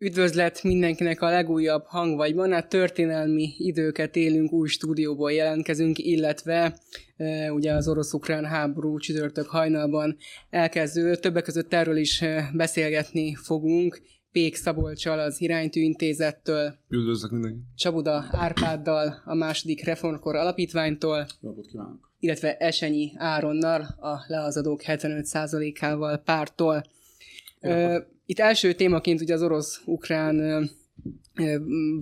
Üdvözlet mindenkinek a legújabb hangvagyban, hát történelmi időket élünk, új stúdióból jelentkezünk, illetve e, ugye az orosz-ukrán háború csütörtök hajnalban elkezdő, többek között erről is e, beszélgetni fogunk, Pék Szabolcsal az Iránytű Intézettől. Üdvözlök mindenkit. Csabuda Árpáddal a második Reformkor Alapítványtól. Napot kívánok. Illetve Esenyi Áronnal a leazadók 75%-ával pártól. Itt első témaként ugye az orosz-ukrán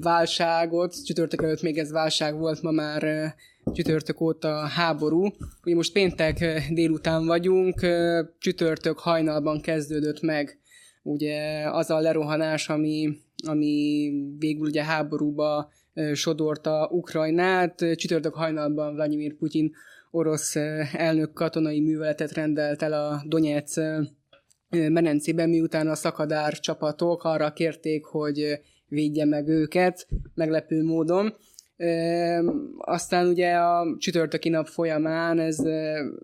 válságot, csütörtök előtt még ez válság volt, ma már csütörtök óta háború. Ugye most péntek délután vagyunk, csütörtök hajnalban kezdődött meg ugye az a lerohanás, ami, ami végül ugye háborúba sodorta Ukrajnát. Csütörtök hajnalban Vladimir Putyin orosz elnök katonai műveletet rendelt el a Donetsz menencében, miután a szakadár csapatok arra kérték, hogy védje meg őket, meglepő módon. Aztán ugye a csütörtöki nap folyamán ez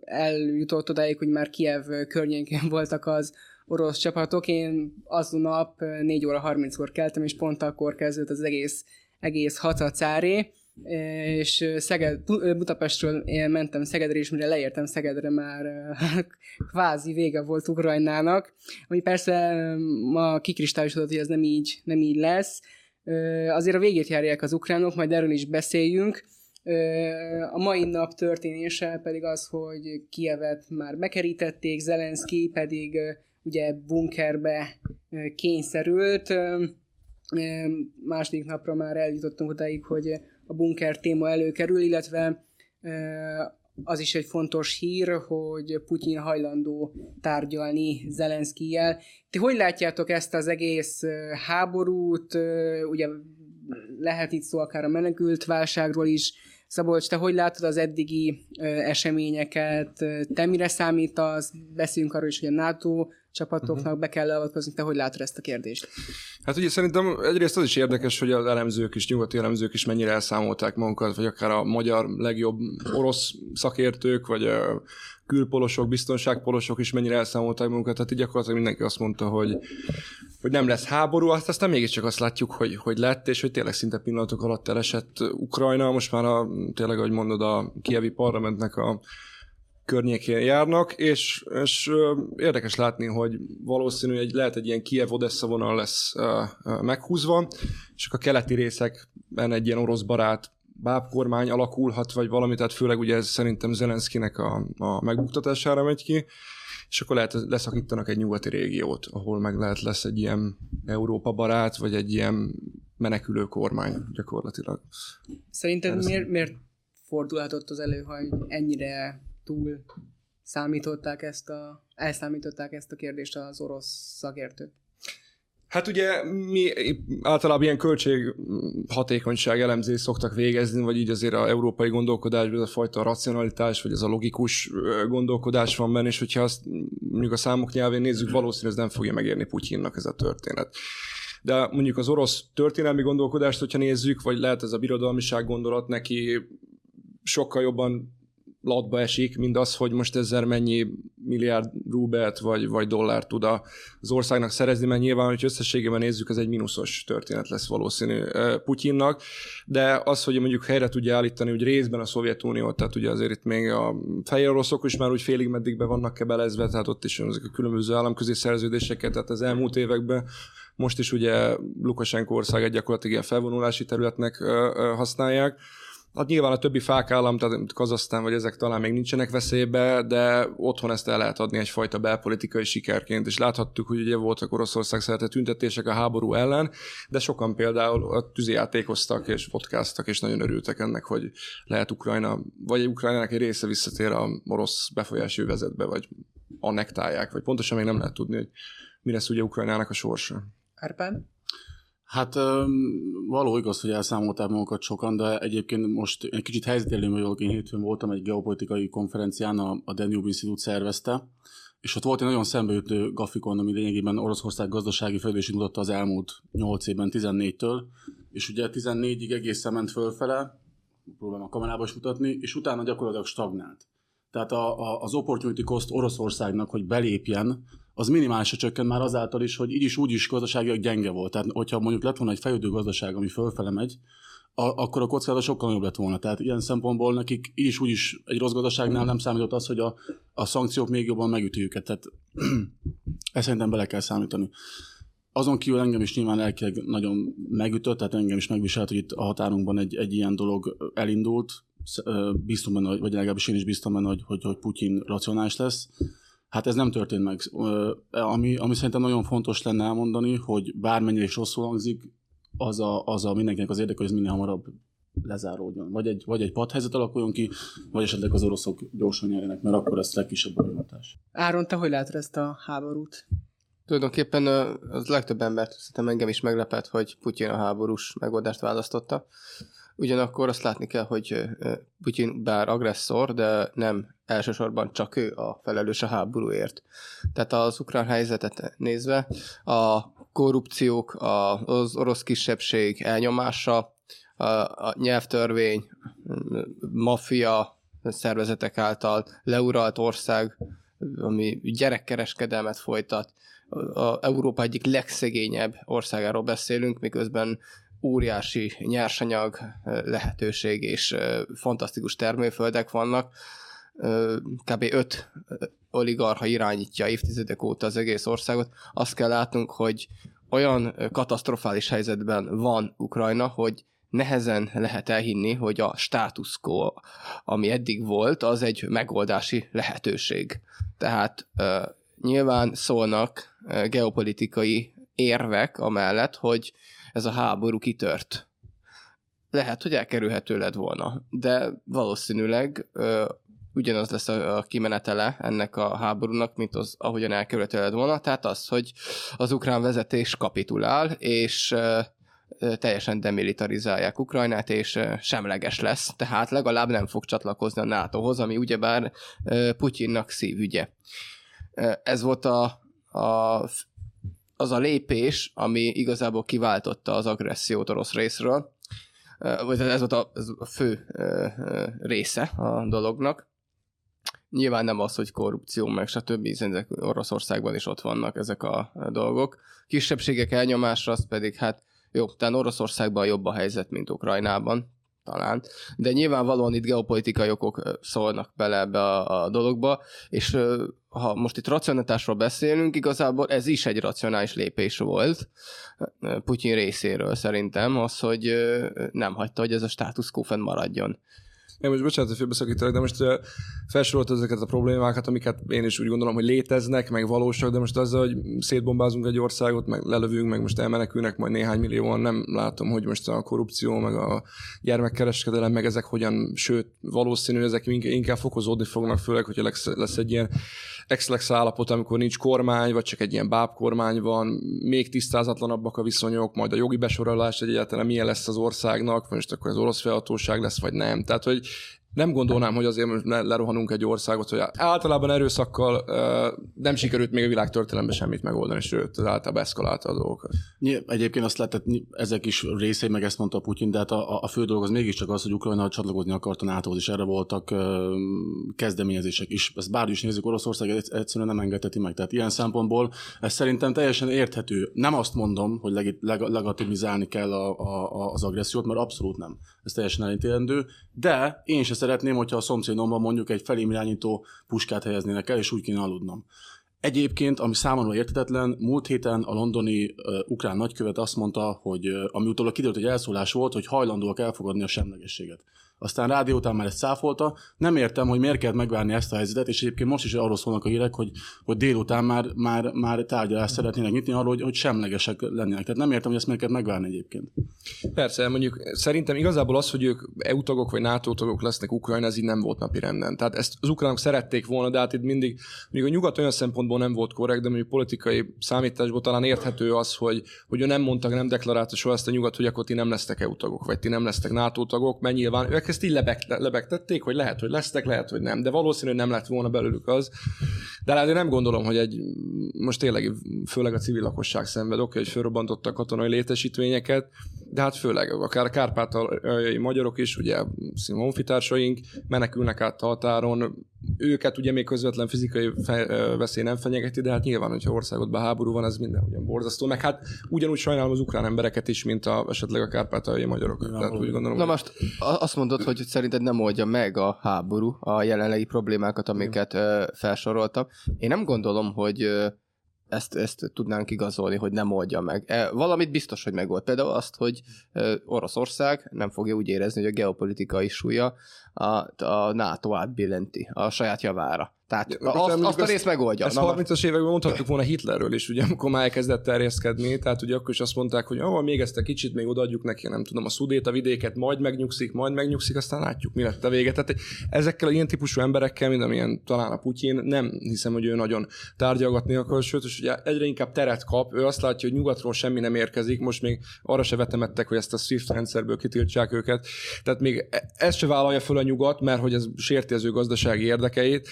eljutott odáig, hogy már Kiev környékén voltak az orosz csapatok. Én azon nap 4 óra 30-kor keltem, és pont akkor kezdődött az egész, egész hatacáré és Szeged, Budapestről mentem Szegedre, és mire leértem Szegedre már kvázi vége volt Ukrajnának, ami persze ma kikristályosodott, hogy ez nem így, nem így lesz. Azért a végét járják az ukránok, majd erről is beszéljünk. A mai nap történése pedig az, hogy Kievet már bekerítették, Zelenszky pedig ugye bunkerbe kényszerült. Második napra már eljutottunk odáig, hogy a bunker téma előkerül, illetve az is egy fontos hír, hogy Putyin hajlandó tárgyalni Zelenszkijel. Ti hogy látjátok ezt az egész háborút? Ugye lehet itt szó akár a menekült válságról is. Szabolcs, te hogy látod az eddigi eseményeket? Te mire számítasz? Beszéljünk arról is, hogy a NATO csapatoknak uh-huh. be kell avatkozni. Te hogy látod ezt a kérdést? Hát ugye szerintem egyrészt az is érdekes, hogy az elemzők is, nyugati elemzők is mennyire elszámolták magukat, vagy akár a magyar legjobb orosz szakértők, vagy a külpolosok, biztonságpolosok is mennyire elszámolták magukat, tehát így gyakorlatilag mindenki azt mondta, hogy, hogy nem lesz háború, azt aztán mégiscsak azt látjuk, hogy, hogy lett, és hogy tényleg szinte pillanatok alatt elesett Ukrajna, most már a, tényleg, ahogy mondod, a kievi parlamentnek a környékén járnak, és, és érdekes látni, hogy valószínű, hogy lehet egy ilyen Kiev-Odessa vonal lesz meghúzva, és a keleti részekben egy ilyen orosz barát bábkormány alakulhat, vagy valami, tehát főleg ugye ez szerintem Zelenszkinek a, a megbuktatására megy ki, és akkor lehet leszakítanak egy nyugati régiót, ahol meg lehet lesz egy ilyen Európa barát, vagy egy ilyen menekülő kormány gyakorlatilag. Szerinted miért, miért fordulhatott az elő, hogy ennyire túl számították ezt a, elszámították ezt a kérdést az orosz szakértők? Hát ugye mi általában ilyen költség hatékonyság elemzést szoktak végezni, vagy így azért a európai gondolkodásban ez a fajta racionalitás, vagy ez a logikus gondolkodás van benne, és hogyha azt mondjuk a számok nyelvén nézzük, valószínűleg ez nem fogja megérni Putyinnak ez a történet. De mondjuk az orosz történelmi gondolkodást, hogyha nézzük, vagy lehet ez a birodalmiság gondolat neki sokkal jobban latba esik, mint az, hogy most ezzel mennyi milliárd rubelt vagy, vagy dollárt tud az országnak szerezni, mert nyilván, hogy összességében nézzük, ez egy mínuszos történet lesz valószínű Putyinnak, de az, hogy mondjuk helyre tudja állítani, hogy részben a Szovjetunió, tehát ugye azért itt még a fehér oroszok is már úgy félig meddig be vannak kebelezve, tehát ott is ezek a különböző államközi szerződéseket, tehát az elmúlt években most is ugye Lukasenko egy gyakorlatilag ilyen felvonulási területnek használják, Hát nyilván a többi fák állam, tehát Kazasztán vagy ezek talán még nincsenek veszélybe, de otthon ezt el lehet adni egyfajta belpolitikai sikerként, és láthattuk, hogy ugye voltak Oroszország szerte tüntetések a háború ellen, de sokan például a tűzijátékoztak és vodkáztak, és nagyon örültek ennek, hogy lehet Ukrajna, vagy Ukrajnának egy része visszatér a orosz befolyási vezetbe, vagy annektálják, vagy pontosan még nem lehet tudni, hogy mi lesz ugye Ukrajnának a sorsa. Árpád? Hát való igaz, hogy elszámolták magukat sokan, de egyébként most egy kicsit helyzetélén vagyok, én hétfőn voltam egy geopolitikai konferencián, a, a Danube Institute szervezte, és ott volt egy nagyon szembeütő grafikon, ami lényegében Oroszország gazdasági fejlődését mutatta az elmúlt 8 évben, 14-től, és ugye 14-ig egészen ment fölfele, próbálom a kamerába is mutatni, és utána gyakorlatilag stagnált. Tehát a, a, az opportunity cost Oroszországnak, hogy belépjen az minimálisra csökkent már azáltal is, hogy így is úgy is gazdaságilag gyenge volt. Tehát, hogyha mondjuk lett volna egy fejlődő gazdaság, ami fölfele megy, a, akkor a kockázat sokkal nagyobb lett volna. Tehát ilyen szempontból nekik így is úgy is egy rossz gazdaságnál nem számított az, hogy a, a szankciók még jobban megüti őket. Tehát ezt szerintem bele kell számítani. Azon kívül engem is nyilván elkileg nagyon megütött, tehát engem is megviselt, hogy itt a határunkban egy, egy ilyen dolog elindult. Biztos benne, vagy legalábbis én is biztos benne, hogy, hogy, hogy Putyin racionális lesz. Hát ez nem történt meg. Ami, ami szerintem nagyon fontos lenne elmondani, hogy bármennyire is rosszul hangzik, az a, az a mindenkinek az érdeke, hogy ez minél hamarabb lezáródjon. Vagy egy, vagy egy padhelyzet alakuljon ki, vagy esetleg az oroszok gyorsan nyerjenek, mert akkor ez legkisebb bonyolítás. Áron, te hogy látod ezt a háborút? Tulajdonképpen az legtöbb embert, szerintem engem is meglepett, hogy Putyin a háborús megoldást választotta. Ugyanakkor azt látni kell, hogy Putyin bár agresszor, de nem elsősorban csak ő a felelős a háborúért. Tehát az ukrán helyzetet nézve a korrupciók, az orosz kisebbség elnyomása, a, nyelvtörvény, maffia szervezetek által leuralt ország, ami gyerekkereskedelmet folytat, a Európa egyik legszegényebb országáról beszélünk, miközben óriási nyersanyag lehetőség és fantasztikus termőföldek vannak. Kb. öt oligarha irányítja évtizedek óta az egész országot. Azt kell látnunk, hogy olyan katasztrofális helyzetben van Ukrajna, hogy nehezen lehet elhinni, hogy a status quo, ami eddig volt, az egy megoldási lehetőség. Tehát nyilván szólnak geopolitikai érvek amellett, hogy ez a háború kitört. Lehet, hogy elkerülhető lett volna, de valószínűleg uh, ugyanaz lesz a, a kimenetele ennek a háborúnak, mint az, ahogyan elkerülhető lett volna, tehát az, hogy az ukrán vezetés kapitulál, és uh, teljesen demilitarizálják Ukrajnát, és semleges lesz, tehát legalább nem fog csatlakozni a NATO-hoz, ami ugyebár Putyinnak szívügye. Ez volt a, a, az a lépés, ami igazából kiváltotta az agressziót orosz részről, vagy ez volt a, fő része a dolognak. Nyilván nem az, hogy korrupció, meg stb. hiszen Oroszországban is ott vannak ezek a dolgok. Kisebbségek elnyomásra, az pedig hát jó, tehát Oroszországban jobb a helyzet, mint Ukrajnában, talán. De nyilvánvalóan itt geopolitikai okok szólnak bele ebbe a, a dologba, és ha most itt racionalitásról beszélünk, igazából ez is egy racionális lépés volt Putyin részéről szerintem, az, hogy nem hagyta, hogy ez a status quo maradjon. Én most bocsánat, hogy félbeszakítalak, de most felsorolt ezeket a problémákat, amiket én is úgy gondolom, hogy léteznek, meg valósak, de most azzal, hogy szétbombázunk egy országot, meg lelövünk, meg most elmenekülnek majd néhány millióan, nem látom, hogy most a korrupció, meg a gyermekkereskedelem, meg ezek hogyan, sőt, valószínű, ezek inkább fokozódni fognak, főleg, hogyha lesz, egy ilyen ex állapot, amikor nincs kormány, vagy csak egy ilyen bábkormány van, még tisztázatlanabbak a viszonyok, majd a jogi besorolás egy egyáltalán milyen lesz az országnak, most akkor az orosz felhatóság lesz, vagy nem. Tehát, hogy nem gondolnám, hogy azért most lerohanunk egy országot, hogy általában erőszakkal nem sikerült még a világ történelemben semmit megoldani, sőt, az általában eszkalálta a dolgokat. Egyébként azt lehetett, ezek is részei, meg ezt mondta Putyin, de hát a, a fő dolog az mégiscsak az, hogy Ukrajna csatlakozni akart a nato és erre voltak kezdeményezések is. Ezt bár is nézzük, Oroszország egyszerűen nem engedheti meg. Tehát ilyen szempontból ez szerintem teljesen érthető. Nem azt mondom, hogy leg, leg, legatimizálni kell a, a, az agressziót, mert abszolút nem. Ez teljesen elítélendő, de én sem szeretném, hogyha a szomszédomban mondjuk egy felém irányító puskát helyeznének el, és úgy kéne aludnom. Egyébként, ami számomra értetetlen, múlt héten a londoni uh, ukrán nagykövet azt mondta, hogy uh, ami utólag kiderült, hogy elszólás volt, hogy hajlandóak elfogadni a semlegességet aztán rádió után már ezt száfolta. Nem értem, hogy miért kell megvárni ezt a helyzetet, és egyébként most is arról szólnak a hírek, hogy, hogy délután már, már, már tárgyalást szeretnének nyitni arról, hogy, hogy semlegesek lennének. Tehát nem értem, hogy ezt miért kell megvárni egyébként. Persze, mondjuk szerintem igazából az, hogy ők EU tagok vagy NATO tagok lesznek Ukrajna, ez így nem volt napi renden. Tehát ezt az ukránok szerették volna, de hát itt mindig, még a nyugat olyan szempontból nem volt korrekt, de mondjuk politikai számításból talán érthető az, hogy, hogy ő nem mondtak, nem deklarálta soha ezt a nyugat, hogy akkor ti nem lesztek EU tagok, vagy ti nem lesztek NATO tagok, mert nyilván ők ezt így lebeg, lebegtették, hogy lehet, hogy lesztek, lehet, hogy nem, de valószínűleg nem lett volna belőlük az. De hát én nem gondolom, hogy egy, most tényleg főleg a civil lakosság szenved, oké, hogy felrobbantottak katonai létesítményeket, de hát főleg akár a kárpátaljai magyarok is, ugye honfitársaink menekülnek át a határon, őket ugye még közvetlen fizikai fe, veszély nem fenyegeti, de hát nyilván, hogyha országodban háború van, ez minden ugyan borzasztó. Meg hát ugyanúgy sajnálom az ukrán embereket is, mint a, esetleg a kárpátaljai magyarokat. Ja, Tehát úgy gondolom, Na most azt mondod, hogy szerinted nem oldja meg a háború a jelenlegi problémákat, amiket felsoroltam. Én nem gondolom, hogy ezt, ezt tudnánk igazolni, hogy nem oldja meg. E, valamit biztos, hogy megold. Például azt, hogy Oroszország nem fogja úgy érezni, hogy a geopolitikai súlya a, a NATO átbillenti a saját javára. Tehát ja, azt, azt a részt megoldja. Ezt 30-as években mondhatjuk volna Hitlerről is, ugye, amikor már elkezdett terjeszkedni, tehát ugye akkor is azt mondták, hogy ah, még ezt a kicsit még odaadjuk neki, nem tudom, a szudét, a vidéket, majd megnyugszik, majd megnyugszik, aztán látjuk, mi lett a vége. Tehát ezekkel a ilyen típusú emberekkel, mint amilyen talán a Putyin, nem hiszem, hogy ő nagyon tárgyalgatni akar, sőt, és ugye egyre inkább teret kap, ő azt látja, hogy nyugatról semmi nem érkezik, most még arra se vetemettek, hogy ezt a SWIFT rendszerből kitiltsák őket. Tehát még e- ezt se vállalja föl a nyugat, mert hogy ez sérti az ő gazdasági érdekeit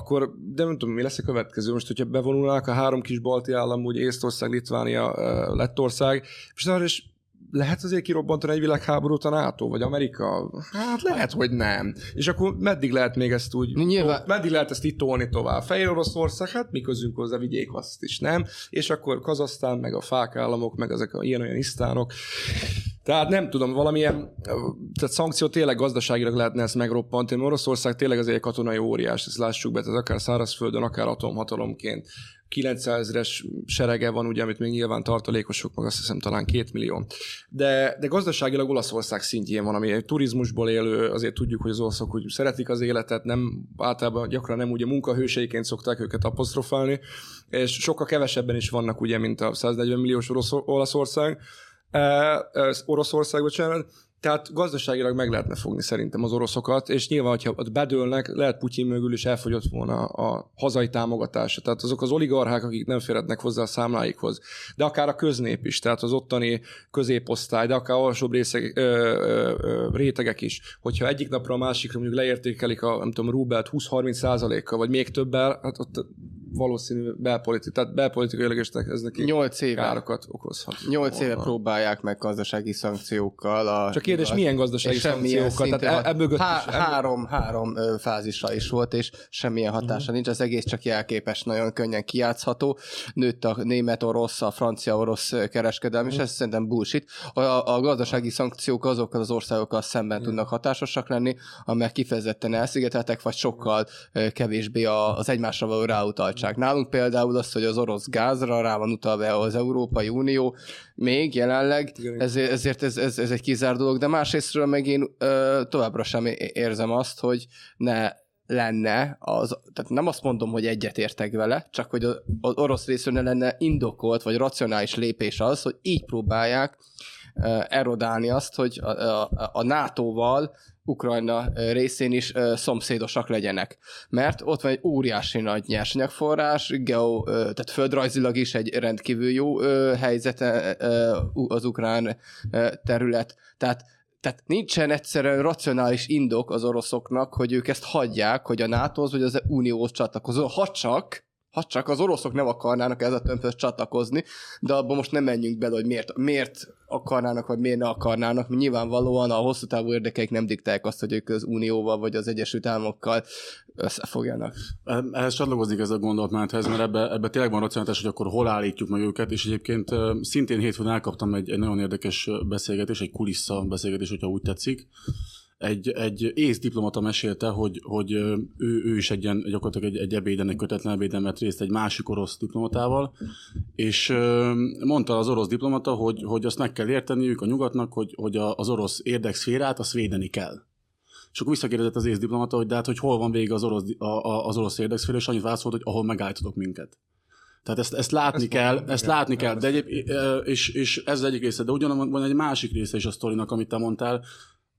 akkor, de nem tudom, mi lesz a következő. Most, hogyha bevonulnak a három kis balti állam, úgy Észtország, Litvánia, Lettország, és arra is lehet azért kirobbantani egy világháborút a NATO, vagy Amerika? Hát lehet, hogy nem. És akkor meddig lehet még ezt úgy, Nyilván... meddig lehet ezt itt tolni tovább? Fehér Oroszország, hát mi közünk hozzá, vigyék azt is, nem? És akkor Kazasztán, meg a fák államok, meg ezek a ilyen-olyan isztánok. Tehát nem tudom, valamilyen, tehát szankció tényleg gazdaságilag lehetne ezt megroppantani. Oroszország tényleg azért egy katonai óriás, ezt lássuk be, tehát akár szárazföldön, akár atomhatalomként 900 ezres serege van, ugye, amit még nyilván tartalékosok, meg azt hiszem talán két millió. De, de gazdaságilag Olaszország szintjén van, ami egy turizmusból élő, azért tudjuk, hogy az olaszok úgy szeretik az életet, nem általában gyakran nem ugye munkahőseiként szokták őket apostrofálni, és sokkal kevesebben is vannak ugye, mint a 140 milliós Olaszország, Oroszország, bocsánat, tehát gazdaságilag meg lehetne fogni szerintem az oroszokat, és nyilván, hogyha ott bedőlnek, lehet Putyin mögül is elfogyott volna a hazai támogatása. Tehát azok az oligarchák, akik nem férhetnek hozzá a számláikhoz, de akár a köznép is, tehát az ottani középosztály, de akár alsóbb részeg, ö, ö, ö, rétegek is. Hogyha egyik napra a másikra mondjuk leértékelik a nem tudom, Rubelt 20-30 százalékkal, vagy még többel, hát ott valószínű belpolitikai, tehát belpolitikailag is ez neki 8 éve, károkat okozhat. 8 éve próbálják meg gazdasági szankciókkal. A, Csak kérdés, milyen gazdasági szankciókkal? Tehát e, mögött há, is, három, három fázisra is volt, és semmilyen hatása uh-huh. nincs. Az egész csak jelképes, nagyon könnyen kijátszható. Nőtt a német-orosz, a francia-orosz kereskedelem, uh-huh. és ez szerintem bullshit. A, a gazdasági szankciók azokkal az országokkal szemben uh-huh. tudnak hatásosak lenni, amelyek kifejezetten elszigeteltek, vagy sokkal kevésbé az egymásra való ráutalt bizottság. Nálunk például az, hogy az orosz gázra rá van utalva az Európai Unió, még jelenleg, ezért, ezért ez, ez, ez egy kizárt dolog, de másrésztről meg én ö, továbbra sem érzem azt, hogy ne lenne, az, tehát nem azt mondom, hogy egyet értek vele, csak hogy az orosz részről ne lenne indokolt, vagy racionális lépés az, hogy így próbálják erodálni azt, hogy a, a, a NATO-val Ukrajna részén is szomszédosak legyenek. Mert ott van egy óriási nagy nyersanyagforrás, geo, tehát földrajzilag is egy rendkívül jó helyzete az ukrán terület. Tehát tehát nincsen egyszerűen racionális indok az oroszoknak, hogy ők ezt hagyják, hogy a NATO-hoz vagy az Unióhoz csatlakozó. Ha csak ha csak az oroszok nem akarnának ez a tömbhöz csatlakozni, de abban most nem menjünk bele, hogy miért, miért akarnának, vagy miért ne akarnának, nyilvánvalóan a hosszú távú érdekeik nem diktálják azt, hogy ők az Unióval, vagy az Egyesült Államokkal összefogjanak. Ehhez csatlakozik ez a gondolatmenethez, mert ebbe, ebbe tényleg van racionális, hogy akkor hol állítjuk meg őket, és egyébként szintén hétfőn elkaptam egy, egy nagyon érdekes beszélgetés, egy kulissza beszélgetés, hogyha úgy tetszik, egy, egy ész diplomata mesélte, hogy, hogy ő, ő is egy ilyen, gyakorlatilag egy, egy ebéden, egy kötetlen ebéden vett részt egy másik orosz diplomatával, és mondta az orosz diplomata, hogy, hogy azt meg kell érteniük a nyugatnak, hogy, hogy az orosz érdekszférát azt védeni kell. És akkor visszakérdezett az ész diplomata, hogy de hát, hogy hol van vége az orosz, a, a, az orosz érdekszféra, és annyit válaszolt, hogy ahol megállítotok minket. Tehát ezt, ezt látni ezt kell, mondom, ezt látni kell, de egyéb, és, és ez az egyik része, de ugyanúgy van egy másik része is a sztorinak, amit te mondtál,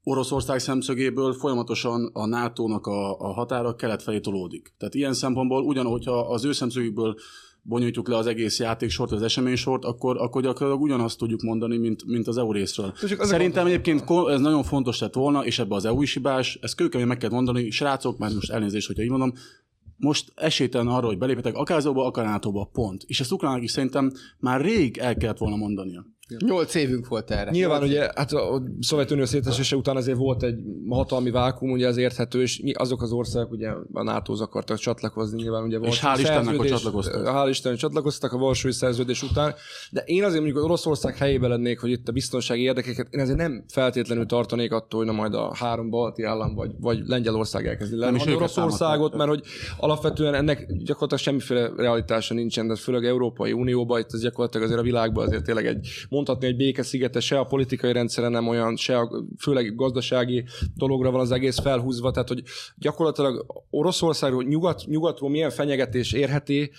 Oroszország szemszögéből folyamatosan a NATO-nak a, a határa kelet felé tolódik. Tehát ilyen szempontból ugyanhogyha az ő szemszögükből bonyolítjuk le az egész játéksort, az eseménysort, akkor, akkor gyakorlatilag ugyanazt tudjuk mondani, mint, mint az EU részről. Szerintem egyébként ez nagyon fontos lett volna, és ebbe az EU is hibás, ezt kőkemény meg kell mondani, srácok, már most elnézést, hogyha így mondom, most esélytelen arra, hogy belépjetek akár az akár nato pont. És ezt ukránok is szerintem már rég el kellett volna mondania. Nyolc évünk volt erre. Nyilván Nyolc ugye, hát a Szovjetunió szétesése után azért volt egy hatalmi vákum, ugye az érthető, és mi- azok az országok ugye a nato akartak csatlakozni, nyilván ugye volt És hál' Istennek, hogy csatlakoztak. Hál' Istennek, csatlakoztak a Varsói szerződés után, de én azért mondjuk Oroszország helyébe lennék, hogy itt a biztonsági érdekeket, én azért nem feltétlenül tartanék attól, hogy na majd a három balti állam vagy, vagy Lengyelország elkezdi lenni. Is őket Oroszországot, mert hogy alapvetően ennek gyakorlatilag semmiféle realitása nincsen, de főleg Európai Unióban, itt az gyakorlatilag azért a világban azért tényleg egy, mondhatni egy békeszigete, se a politikai rendszere nem olyan, se a, főleg gazdasági dologra van az egész felhúzva, tehát hogy gyakorlatilag Oroszországról, nyugat, nyugatról milyen fenyegetés érheti,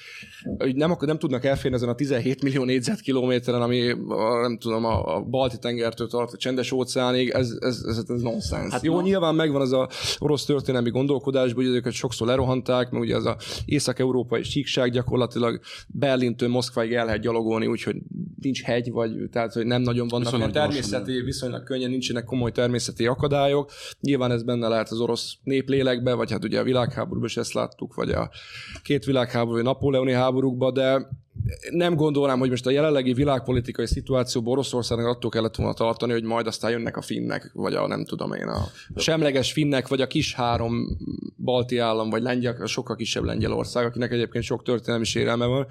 hogy nem, nem tudnak elférni ezen a 17 millió négyzetkilométeren, ami a, nem tudom, a, a balti tengertől tart a csendes óceánig, ez, ez, ez, ez nonsens. Hát Jó, ma- nyilván megvan az a orosz történelmi gondolkodásban, hogy őket sokszor lerohanták, mert ugye az a észak-európai síkság gyakorlatilag Berlintől Moszkváig el lehet gyalogolni, úgyhogy nincs hegy, vagy tehát, hogy nem nagyon vannak Viszonylag olyan gyorsan, természeti, viszonylag könnyen nincsenek komoly természeti akadályok. Nyilván ez benne lehet az orosz néplélekbe, vagy hát ugye a világháborúban is ezt láttuk, vagy a két világháború, vagy napóleoni háborúkban, de nem gondolnám, hogy most a jelenlegi világpolitikai szituációban Oroszországnak attól kellett volna tartani, hogy majd aztán jönnek a finnek, vagy a nem tudom én, a semleges finnek, vagy a kis három balti állam, vagy lengyel, a sokkal kisebb Lengyelország, akinek egyébként sok történelmi sérelme van.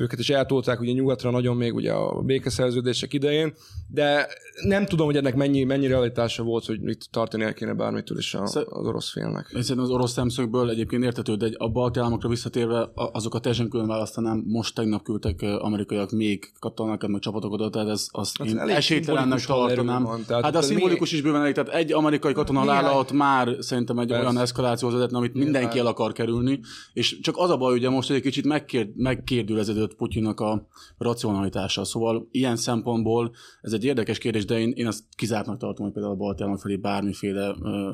Őket is eltolták ugye nyugatra nagyon még ugye a békeszerződések idején, de nem tudom, hogy ennek mennyi, mennyi realitása volt, hogy itt tartani kéne bármitől is a, Szer- az orosz félnek. Szerintem az orosz szemszögből egyébként értető, de a balti államokra visszatérve a- azokat teljesen külön választanám. Most tegnap küldtek amerikaiak még katonákat, meg csapatokat oda, tehát ez, azt Hát én esélytelennek szimbolikus tartanám. van, tehát hát a ez mi- szimbolikus is bőven elég, tehát egy amerikai katona leállat már szerintem egy Persze. olyan eszkalációhoz vezetne, amit mindenki el akar kerülni, és csak az a baj, ugye most, hogy egy kicsit megkér, megkérdőleződött Putyinnak a racionalitása. Szóval ilyen szempontból ez egy érdekes kérdés, de én, én azt kizártnak tartom, hogy például a balti államok felé bármiféle ö,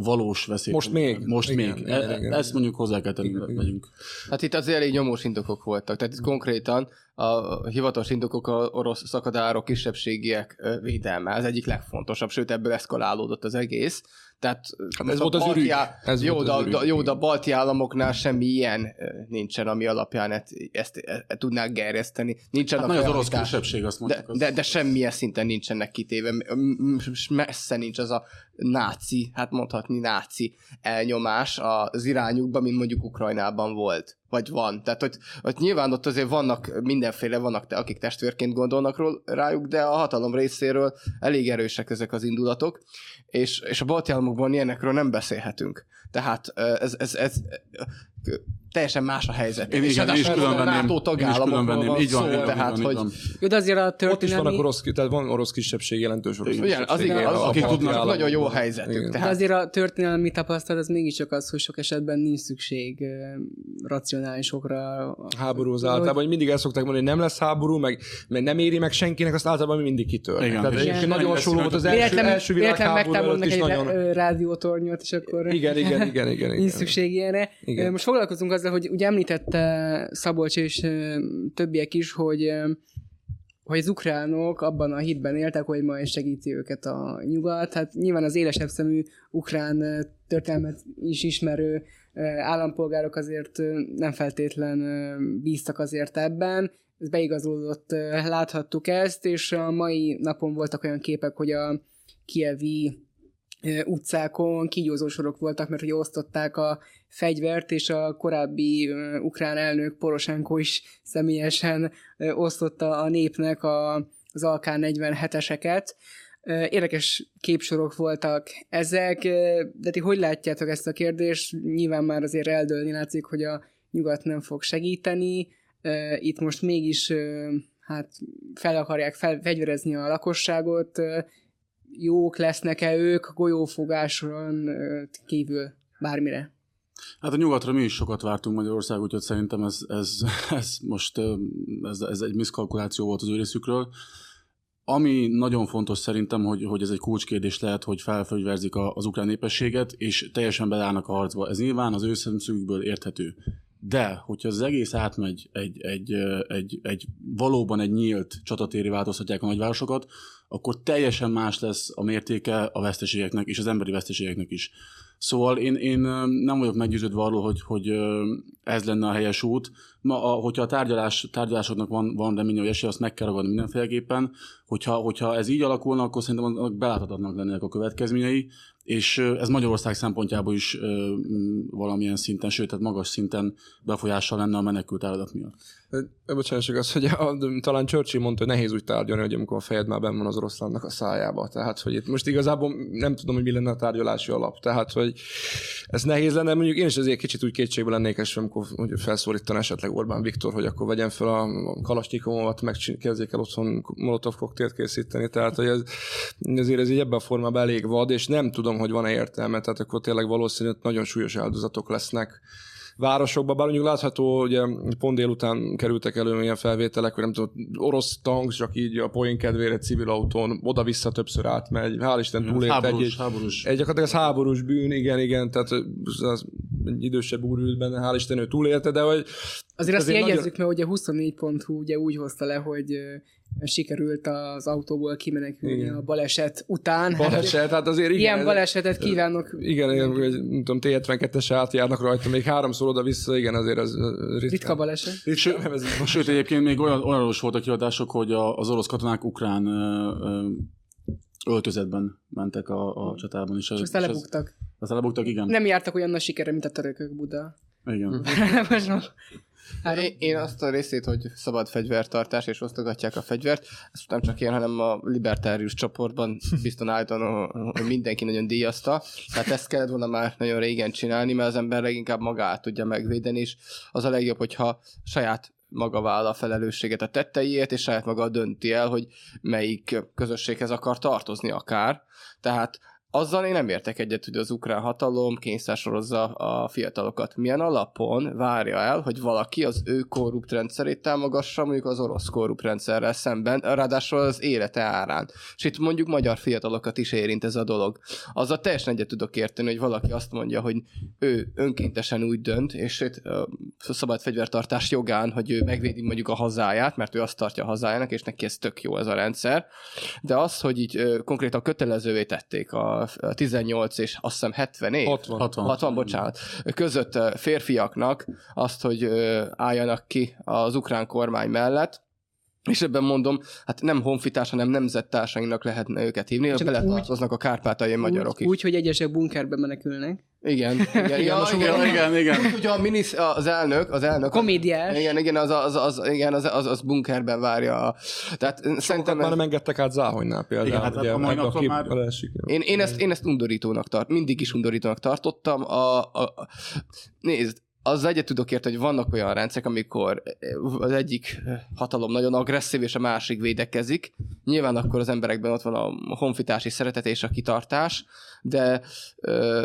valós veszély. Most még? Most Igen, még. igen, E- igen. Ezt mondjuk hozzá kell tenni, Igen, igen. megyünk. Hát itt azért elég nyomós indokok voltak. Tehát itt konkrétan a hivatalos indokok a orosz szakadárok kisebbségiek védelme. Ez egyik legfontosabb, sőt ebből eszkalálódott az egész. Tehát Hát ez a volt az balti á- Ez jó, volt de, az de, jó, de a balti államoknál semmi ilyen nincsen, ami alapján ezt, ezt, ezt tudnák gerjeszteni. Nincsen Hát a nagy az orosz kisebbség, azt De, mondjuk. az- de, de semmilyen szinten nincsenek kitéve. Messze nincs az a náci, hát mondhatni náci elnyomás az irányukban, mint mondjuk Ukrajnában volt. Vagy van. Tehát, hogy, hogy nyilván ott azért vannak mindenféle, vannak, te, akik testvérként gondolnak ról, rájuk, de a hatalom részéről elég erősek ezek az indulatok, és, és a balti államokban ilyenekről nem beszélhetünk. Tehát ez, ez, ez, teljesen más a helyzet. Én, És igen, én is ráadásul külön a venném. NATO tagállamokról venném. van Így van, szó, van, tehát, van, hogy van. Jó, de azért a Ott is történelmi... vannak orosz, tehát van orosz kisebbség, jelentős orosz Igen, Igen, az igen, az, akik tudnak, nagyon jó a helyzetük. Igen. De Tehát azért a történelmi tapasztalat az mégiscsak az, hogy sok esetben nincs szükség racionálisokra. háborúz Hogy- általában, hogy mindig el szokták mondani, hogy nem lesz háború, meg, meg nem éri meg senkinek, azt általában mindig kitör. Igen. Tehát Igen. nagyon hasonló volt az első, első világháború előtt is egy nagyon... rádiótornyot, és akkor Igen, igen, igen, igen. nincs igen. szükség ilyenre. Most foglalkozunk azzal, hogy ugye említette Szabolcs és többiek is, hogy hogy az ukránok abban a hitben éltek, hogy majd segíti őket a nyugat. Hát nyilván az élesebb szemű ukrán történelmet is ismerő állampolgárok azért nem feltétlen bíztak azért ebben. Ez beigazolódott, láthattuk ezt, és a mai napon voltak olyan képek, hogy a kievi utcákon kígyózósorok voltak, mert hogy osztották a fegyvert, és a korábbi ukrán elnök Poroshenko is személyesen osztotta a népnek a, az Alkán 47-eseket. Ö, Érdekes képsorok voltak ezek, de ti hogy látjátok ezt a kérdést? Nyilván már azért eldőlni látszik, hogy a nyugat nem fog segíteni. Itt most mégis hát fel akarják fel, fegyverezni a lakosságot. Jók lesznek-e ők golyófogáson kívül bármire? Hát a nyugatra mi is sokat vártunk Magyarország, úgyhogy szerintem ez, ez, ez most ez, ez egy miszkalkuláció volt az ő részükről. Ami nagyon fontos szerintem, hogy, hogy ez egy kulcskérdés lehet, hogy felfegyverzik az ukrán népességet, és teljesen belállnak a harcba. Ez nyilván az ő szemszögükből érthető. De, hogyha az egész átmegy egy, egy, egy, egy valóban egy nyílt csatatéri változtatják a nagyvárosokat, akkor teljesen más lesz a mértéke a veszteségeknek és az emberi veszteségeknek is. Szóval én, én nem vagyok meggyőződve arról, hogy, hogy ez lenne a helyes út. Ma, a, hogyha a tárgyalás, tárgyalásoknak van, van reménye, hogy esély, azt meg kell ragadni mindenféleképpen. Hogyha, hogyha ez így alakulna, akkor szerintem beláthatatlanak lennének a következményei, és ez Magyarország szempontjából is valamilyen szinten, sőt, tehát magas szinten befolyással lenne a menekült áradat miatt. Bocsánat, csak az, hogy a, talán Churchill mondta, hogy nehéz úgy tárgyalni, hogy amikor a fejed már benn van az oroszlánnak a szájába. Tehát, hogy itt most igazából nem tudom, hogy mi lenne a tárgyalási alap. Tehát, hogy ez nehéz lenne, mondjuk én is azért kicsit úgy kétségbe lennék, és amikor hogy felszólítan esetleg Orbán Viktor, hogy akkor vegyem fel a kalasnyikomomat, meg kezdjék el otthon molotov koktélt készíteni. Tehát, hogy ez, ezért ez így ebben a formában elég vad, és nem tudom, hogy van-e értelme. Tehát akkor tényleg valószínűleg nagyon súlyos áldozatok lesznek városokba, bár mondjuk látható, ugye pont délután kerültek elő ilyen felvételek, hogy nem tudom, orosz tank, csak így a poén kedvére civil autón oda-vissza többször átmegy. Hál' Isten túlélt háborús, egy, háborús. egy, gyakorlatilag ez háborús bűn, igen, igen, tehát az, idősebb úr ült benne, hál' Isten ő túlélte, de hogy Azért azt Azért jegyezzük, mert ugye 24.hu ugye úgy hozta le, hogy sikerült az autóból kimenekülni Igen. a baleset után. baleset, hát azért igen. Ilyen balesetet kívánok. Igen, igen, hogy nem tudom, T72-es átjárnak rajta, még háromszor oda-vissza, igen, azért ez ritka. Ritka baleset. Ritka, nem ez. Sőt, egyébként még olyan, olyan is voltak kiadások, hogy a, az orosz katonák ukrán öltözetben mentek a, a csatában is. És aztán lebuktak. Aztán lebuktak, igen. Nem jártak olyan nagy sikere, mint a törökök Buda. Igen. Most Három. Én, én azt a részét, hogy szabad fegyvertartás és osztogatják a fegyvert, ezt nem csak én, hanem a libertárius csoportban bizton állítanom, hogy mindenki nagyon díjazta. Tehát ezt kellett volna már nagyon régen csinálni, mert az ember leginkább magát tudja megvédeni, és az a legjobb, hogyha saját maga vállal a felelősséget a tetteiért, és saját maga dönti el, hogy melyik közösséghez akar tartozni akár. Tehát azzal én nem értek egyet, hogy az ukrán hatalom kényszersorozza a fiatalokat. Milyen alapon várja el, hogy valaki az ő korrupt rendszerét támogassa, mondjuk az orosz korrupt rendszerrel szemben, ráadásul az élete árán. És itt mondjuk magyar fiatalokat is érint ez a dolog. Azzal teljesen egyet tudok érteni, hogy valaki azt mondja, hogy ő önkéntesen úgy dönt, és itt ö, szabad fegyvertartás jogán, hogy ő megvédi mondjuk a hazáját, mert ő azt tartja a hazájának, és neki ez tök jó ez a rendszer. De az, hogy így konkrétan kötelezővé tették a a 18 és azt hiszem 70 év, 60. 60. 60, bocsánat, között férfiaknak azt, hogy álljanak ki az ukrán kormány mellett, és ebben mondom, hát nem honfitárs, hanem nemzettársainknak lehetne őket hívni, Csak beletartoznak a kárpátai magyarok úgy, is. úgy, hogy egyesek bunkerbe menekülnek. Igen, igen, Ja, most igen, igen, igen. Ugye a minisz, az elnök, az elnök... Komédiás. Igen, igen, az, az, az, igen, az, az, az bunkerben várja. a- Tehát Szerintem szerintem már nem engedtek át Záhonynál például. Igen, hát ugye, a mai napon már- én, én, ezt, én ezt undorítónak tart, mindig is undorítónak tartottam. A, a, a, nézd, az egyet tudok érteni, hogy vannak olyan rendszerek, amikor az egyik hatalom nagyon agresszív, és a másik védekezik. Nyilván akkor az emberekben ott van a honfitársi szeretet és a kitartás, de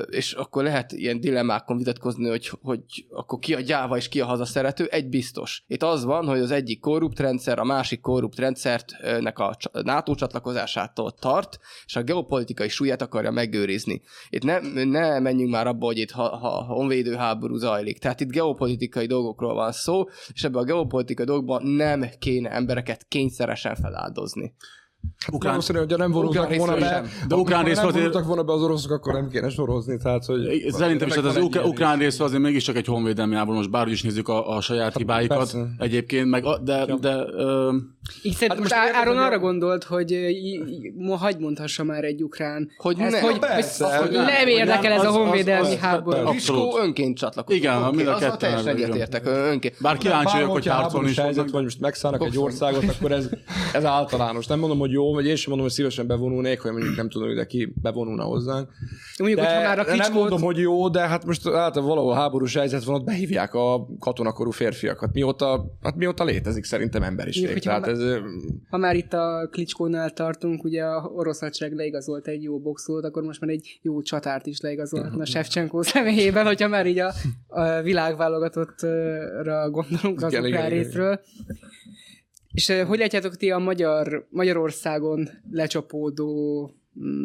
és akkor lehet ilyen dilemmákon vitatkozni, hogy, hogy akkor ki a gyáva és ki a hazaszerető, egy biztos. Itt az van, hogy az egyik korrupt rendszer a másik korrupt rendszertnek a NATO csatlakozásától tart, és a geopolitikai súlyát akarja megőrizni. Itt ne, ne menjünk már abba, hogy itt ha, ha, honvédő háború zajlik. Tehát itt geopolitikai dolgokról van szó, és ebben a geopolitikai dolgokban nem kéne embereket kényszeresen feláldozni. Hát Ukrán- valószínű, hogyha nem vonultak Ukrán volna be. De ukrán részről nem azért- vonultak volna be az oroszok, akkor nem kéne sorozni. Tehát, hogy Szerintem is, tehát az ilyen ukrán részről azért mégiscsak egy honvédelmi háború, most bárhogy is nézzük a, a saját hibáikat persze. egyébként, meg a, de, de ö, Így Hát most Áron a- arra gondolt, hogy ma hagyd mondhassa már egy ukrán. Hogy ezt, ne- hogy, persze, hogy hogy nem, nem, érdekel ez a az- az- honvédelmi háború. Abszolút. Fiskó önként csatlakozik. Igen, Oké, mind a ketten teljesen egyetértek, önként. bár kíváncsi vagyok, hogy harcolni is háborús helyzet, vagy most megszállnak egy országot, akkor ez, ez általános. Nem mondom, hogy jó, vagy én sem mondom, hogy szívesen bevonulnék, hogy mondjuk nem tudom, hogy ki bevonulna hozzánk. Mondjuk, hogyha De már a nem kicskót... mondom, hogy jó, de hát most általában valahol háborús helyzet van, ott behívják a katonakorú férfiakat. Mióta, hát mióta létezik szerintem emberiség. Tehát ez, Ha már itt a Klicskónál tartunk, ugye a orosz hadsereg leigazolt egy jó boxolót, akkor most már egy jó csatárt is leigazolhatna Shevchenko személyében, hogyha már így a, a világválogatottra gondolunk az Igen, ukrán részről. És hogy látjátok ti a magyar, Magyarországon lecsapódó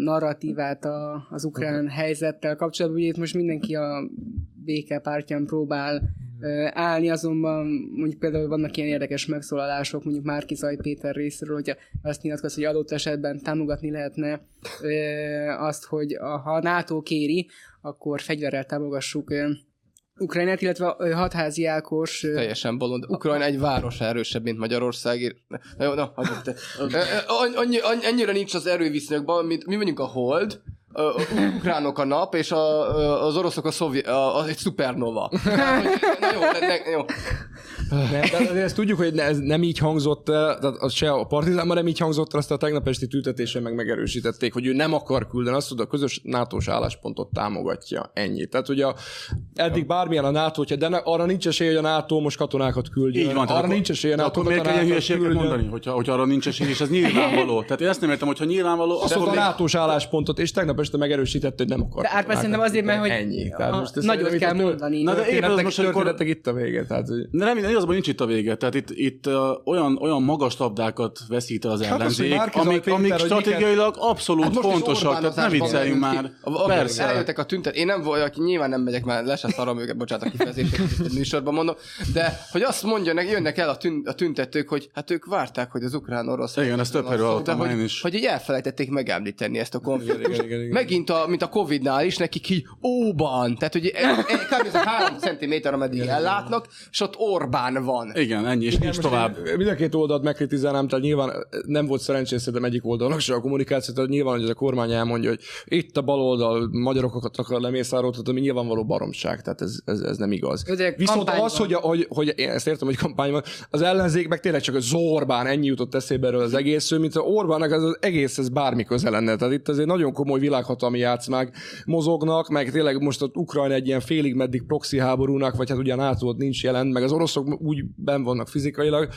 narratívát a, az ukrán helyzettel kapcsolatban? Ugye itt most mindenki a béke pártján próbál állni, azonban mondjuk például vannak ilyen érdekes megszólalások, mondjuk Márki Zaj Péter részéről, hogy azt nyilatkoz, hogy adott esetben támogatni lehetne azt, hogy ha a NATO kéri, akkor fegyverrel támogassuk Ukrajnát, illetve Hatházi Ákos Teljesen bolond. Ukrajna egy város erősebb, mint Magyarország. Na jó, na, hagyjuk te. Ö, ö, annyi, annyi, ennyire nincs az erőviszonyokban, mint mi mondjuk a Hold, ukránok a nap, és a, az oroszok a, szovjet, a, a, egy szupernova. Hogy- Na jó, de ne, jó. Nem, de azért ezt tudjuk, hogy ez nem így hangzott el, tehát az se a partizánban nem így hangzott el, azt a tegnap esti tüntetésen meg megerősítették, hogy ő nem akar küldeni, azt hogy a közös nato álláspontot támogatja. Ennyi. Tehát ugye a, eddig bármilyen a NATO, hogyha de ne, arra nincs esély, hogy a NATO most katonákat küldjön. Így van. Arra akkor- nincs esély, hogy a NATO akkor miért kell küldjön. mondani, hogyha, hogyha arra nincs esély, és ez nyilvánvaló. Tehát én ezt nem értem, hogyha nyilvánvaló, Azt akkor a nato álláspontot, és tegnap este megerősítette, hogy nem akar. De Árpád szerintem azért, mert hogy Ennyi. Tehát a most ez nagyot kell a mondani. Na de épp az Történetek, most, amikor- itt a vége. Tehát, hogy- De nem, nem igazban nincs itt a vége. Tehát itt, itt uh, olyan, olyan magas labdákat veszít el az Hát az, ellenzék, amik, amik stratégiailag abszolút Hát fontosak. Tehát ne Orbánozásban vicceljünk már. A- a- Persze. Eljöttek a tüntet. Én nem vagyok, nyilván nem megyek már, le se szarom őket, bocsánat a kifejezést, a műsorban mondom, de hogy azt mondjanak, jönnek el a, tün, a tüntetők, hogy hát ők várták, hogy az ukrán-orosz... Igen, ezt több helyről hogy, én is. hogy így elfelejtették megemlíteni ezt a konfliktust. Igen, igen, igen. Megint, a, mint a Covid-nál is, nekik így óban, tehát hogy e- e- kb. ez a három centiméter, ameddig ellátnak, és ott Orbán van. Igen, ennyi, és nincs tovább. Mind a két oldalt megkritizálnám, tehát nyilván nem volt szerencsés szerintem egyik oldalnak se a kommunikáció, tehát nyilván, hogy ez a kormány elmondja, hogy itt a baloldal magyarokat akar lemészároltatni, ami nyilvánvaló baromság, tehát ez, ez, ez nem igaz. De Viszont az, hogy, hogy, hogy, én ezt értem, hogy kampány van, az ellenzék meg tényleg csak az Orbán, ennyi jutott eszébe erről az egész, mint a Orbánnak az, az egész, ez bármi köze lenne. Tehát itt azért nagyon komoly világhatalmi játszmák mozognak, meg tényleg most az Ukrajna egy ilyen félig meddig proxy háborúnak, vagy hát ugye NATO nincs jelen, meg az oroszok úgy ben vannak fizikailag,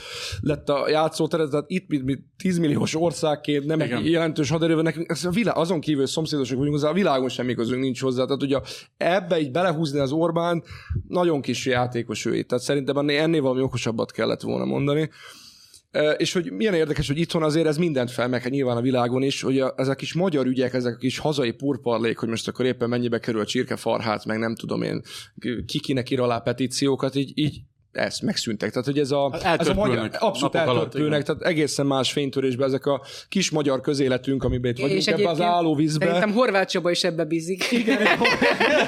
lett a játszóteret, tehát itt, mint, mint 10 milliós országként, nem Igen. egy jelentős haderővel, nekünk ez a világ, azon kívül szomszédosok vagyunk, hozzá, a világon semmi közünk nincs hozzá. Tehát ugye ebbe így belehúzni az Orbán, nagyon kis játékos ő itt. Tehát szerintem ennél, ennél valami okosabbat kellett volna mondani. És hogy milyen érdekes, hogy itthon azért ez mindent felmek, hát nyilván a világon is, hogy a, ezek kis magyar ügyek, ezek a kis hazai purparlék, hogy most akkor éppen mennyibe kerül a csirkefarhát, meg nem tudom én, ki kinek ír alá petíciókat, így, így ezt megszűntek. Tehát, hogy ez a, Hát ez a magyar, abszolút alatt, eltörpülnek, tehát egészen más fénytörésben ezek a kis magyar közéletünk, amiben itt vagyunk És ebbe az állóvízbe. Szerintem Horváth Csaba is ebbe bízik. Igen,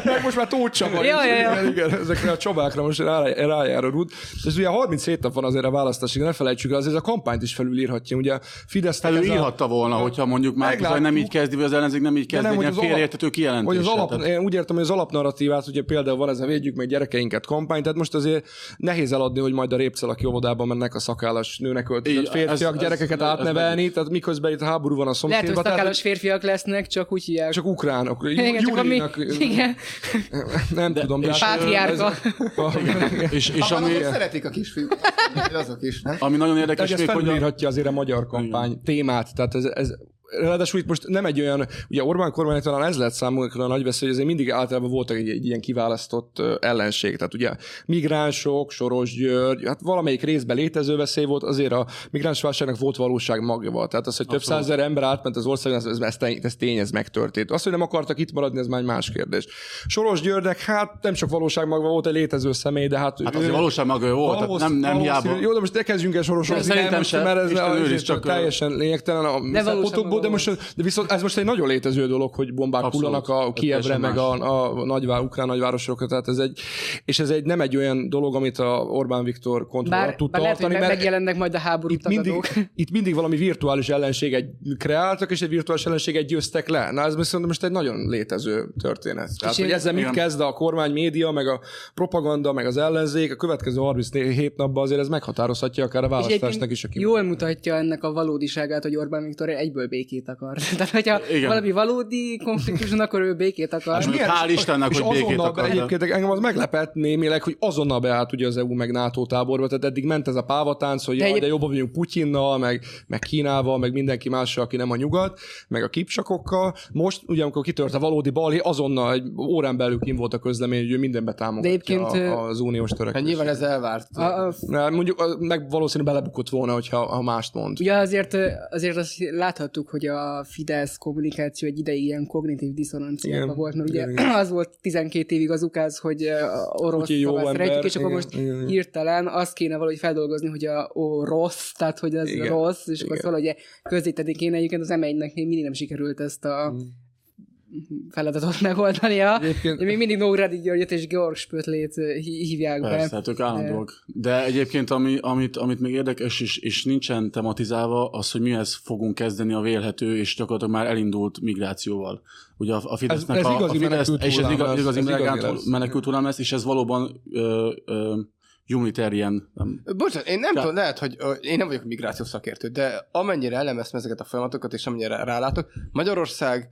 Meg most már Tóth Csaba Ja, is. ja, ja. Igen, ezekre a csobákra most rá, rájár a rút. Ez ugye 37 nap van azért a választásig, ne felejtsük el, azért a kampányt is felülírhatja. Ugye Fidesz Felülírhatta volna, hogyha mondjuk már Meglátjuk. nem így kezdi, vagy az ellenzék nem így kezdi, nem, egy hogy ilyen félreértető Vagy kijelentéssel. az alap, én úgy értem, hogy az alapnarratívát, ugye például van ez a védjük meg gyerekeinket kampány, tehát most azért nehéz eladni, hogy majd a répcelaki óvodában mennek a szakállas nőnek öltözött férfiak ez- gyerekeket ez- ez átnevelni, tehát miközben itt háború van a Lehet, hogy szomszédban. tehát, szakállas férfiak lesznek, csak úgy hívják. csak ukránok. Igen, csak a mi... Júlinak, Igen. nem tudom, de és- hát- Pátriárka. És, és ami, szeretik a kisfiúk. Azok is, nem? ami nagyon érdekes ez még, hogy azért a magyar kampány témát, tehát ez, ez Ráadásul itt most nem egy olyan, ugye Orbán kormány talán ez lett számunkra a nagy veszély, hogy azért mindig általában voltak egy, egy ilyen kiválasztott ellenség. Tehát ugye migránsok, Soros György, hát valamelyik részben létező veszély volt, azért a migránsválságnak volt valóság magja. Tehát az, hogy több százezer ember átment az országon, ez, ez, ez, tény, ez tény, ez megtörtént. Az, hogy nem akartak itt maradni, ez már egy más kérdés. Soros Györgynek, hát nem csak valóság magva volt egy létező személy, de hát, hát azért valóság maga jó volt, tehát Valószínű- nem, nem hiába. Jó, de most ne kezdjünk el sorosodni. Szerintem nem. Mert ez Isten őriz, ez csak, teljesen lényegtelen a de, most, de viszont ez most egy nagyon létező dolog, hogy bombák hullanak a Ez Kievre, meg a, a nagyvá, ukrán nagyvárosokra, tehát ez egy, és ez egy nem egy olyan dolog, amit a Orbán Viktor kontroll tud bár lehet, tartani, meg- mert megjelennek majd a háború itt mindig, itt mindig valami virtuális ellenséget kreáltak, és egy virtuális ellenséget győztek le. Na ez viszont most egy nagyon létező történet. Tehát, én- hogy ezzel mit kezd a kormány média, meg a propaganda, meg az ellenzék, a következő 37 napban azért ez meghatározhatja akár a És választásnak is a kim. jól mutatja ennek a valódiságát, hogy Orbán Viktor egyből békét akar. Tehát, hogyha Igen. valami valódi konfliktus van, akkor ő békét akar. És mondjuk hál' Istennek, és hogy békét akar, egyébként engem az meglepett némileg, hogy azonnal beállt ugye az EU meg NATO táborba, tehát eddig ment ez a pávatánc, hogy De jaj, de jobban vagyunk Putyinnal, meg, meg Kínával, meg mindenki mással, aki nem a nyugat, meg a kipcsakokkal. Most, ugye amikor kitört a valódi balhé, azonnal egy órán belül kim volt a közlemény, hogy ő mindenbe támogatja a, az uniós Hát törekvést. nyilván ez elvárt. A, a, Na, Mondjuk meg valószínűleg belebukott volna, hogyha ha mást mond. ugye azért, azért azt láthattuk, hogy hogy a Fidesz kommunikáció egy ideig ilyen kognitív diszonanciában volt, mert ugye Igen, az volt 12 évig az ukáz, hogy orosz szavát rejtjük, és akkor igen, most igen, hirtelen azt kéne valahogy feldolgozni, hogy a ó, rossz, tehát hogy az Igen, rossz, és akkor igen. azt valahogy közzétenni kéne. Egyébként az m még mindig nem sikerült ezt a Mm. Feladatot megoldania. Egyébként Még mindig Nógrádi Györgyöt és Georg Spötlét hí- hívják be. Persze, hát ők állandóak. De egyébként, ami, amit, amit még érdekes, és, és nincsen tematizálva, az, hogy mihez fogunk kezdeni a vélhető, és gyakorlatilag már elindult migrációval. Ugye a, a Fidesznek Ez- ez a, igazi a Fidesz, és ez igazi ez igazi menekült, lesz. menekült hullám lesz, és ez valóban ö, ö, humanitarian, nem, Bocsánat, én nem Ja. tudom, lehet, hogy ö, én nem vagyok migrációs szakértő, de amennyire elemeztem ezeket a folyamatokat, és amennyire rálátok, Magyarország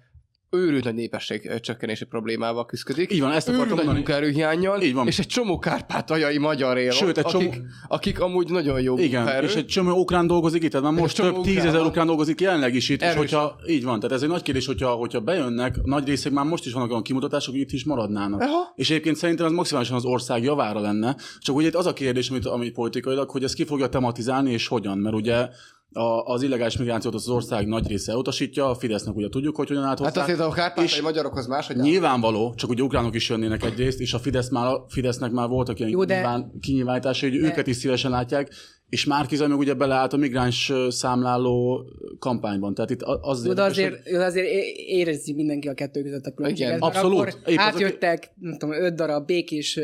őrült nagy népesség csökkenési problémával küzdik. Így van, ezt akartam mondani. munkaerőhiányjal, Így van. és egy csomó kárpátaljai magyar él, Sőt, egy csomó- akik, akik amúgy nagyon jó Igen, munkaerő. és egy csomó ukrán dolgozik itt, tehát most több tízezer ukrán dolgozik jelenleg is itt, és Erős. hogyha, így van, tehát ez egy nagy kérdés, hogyha, hogyha bejönnek, nagy részek már most is vannak olyan kimutatások, hogy itt is maradnának. Aha. És egyébként szerintem ez maximálisan az ország javára lenne, csak ugye itt az a kérdés, amit, amit politikailag, hogy ez ki fogja tematizálni és hogyan, mert ugye a, az illegális migrációt az ország nagy része utasítja, a Fidesznek ugye tudjuk, hogy hogyan állt Hát azért a kárpátaljai és magyarokhoz máshogy áll. Nyilvánvaló, csak ugye ukránok is jönnének egyrészt, és a Fidesz már, Fidesznek már voltak ilyen Jó, de- nyilván, kinyilvánításai, hogy őket is szívesen látják, és Márkizaj meg ugye beleállt a migráns számláló kampányban. Tehát itt a- az érdekes, azért, de azért é- érezi mindenki a kettő között a különbséget. Igen, abszolút. Akkor Épp az, átjöttek, nem tudom, öt darab békés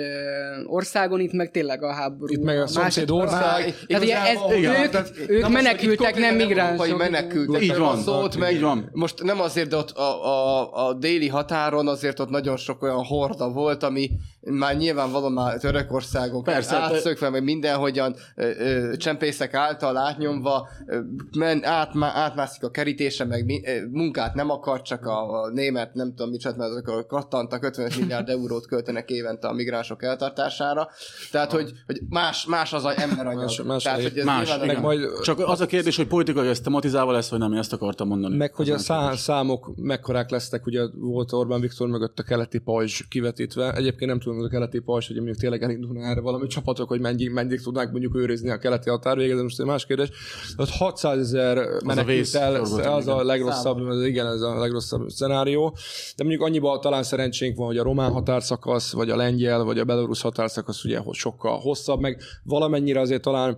országon, itt meg tényleg a háború. Itt meg a másik szomszéd ország. Tehát ugye ez, Igen. ők, Tehát- ők Na menekültek, hogy nem migránsok. menekültek. Így van, Szót, meg így van. Most nem azért, de ott a, a, a déli határon azért ott nagyon sok olyan horda volt, ami már nyilvánvalóan már Törökországon Persze, te- átszökve, meg mindenhogyan ö, ö, csempészek által átnyomva ö, men, át, má- átmászik a kerítésre, meg mi, ö, munkát nem akar, csak a, a német, nem tudom mit csinált, mert azok a kattantak 55 milliárd eurót költenek évente a migránsok eltartására. Tehát, hogy, hogy más, más az a emberanyag. Más- más Tehát, hogy ez más, meg majd Csak az a kérdés, hogy politikai ez tematizálva lesz, vagy nem, én ezt akartam mondani. Meg hogy a Az szá- kérdés. számok mekkorák lesznek, ugye volt Orbán Viktor mögött a keleti pajzs kivetítve. Egyébként nem tudom, a keleti pajzs, hogy mondjuk tényleg elindulna erre valami csapatok, hogy mennyi, mennyit tudnánk mondjuk őrizni a keleti határvégét, de most egy más kérdés. Ott 600 ezer menekült el, az a legrosszabb, az, igen, ez a legrosszabb szenárió. De mondjuk annyiban talán szerencsénk van, hogy a román határszakasz, vagy a lengyel, vagy a belorusz határszakasz ugye hogy sokkal hosszabb, meg valamennyire azért talán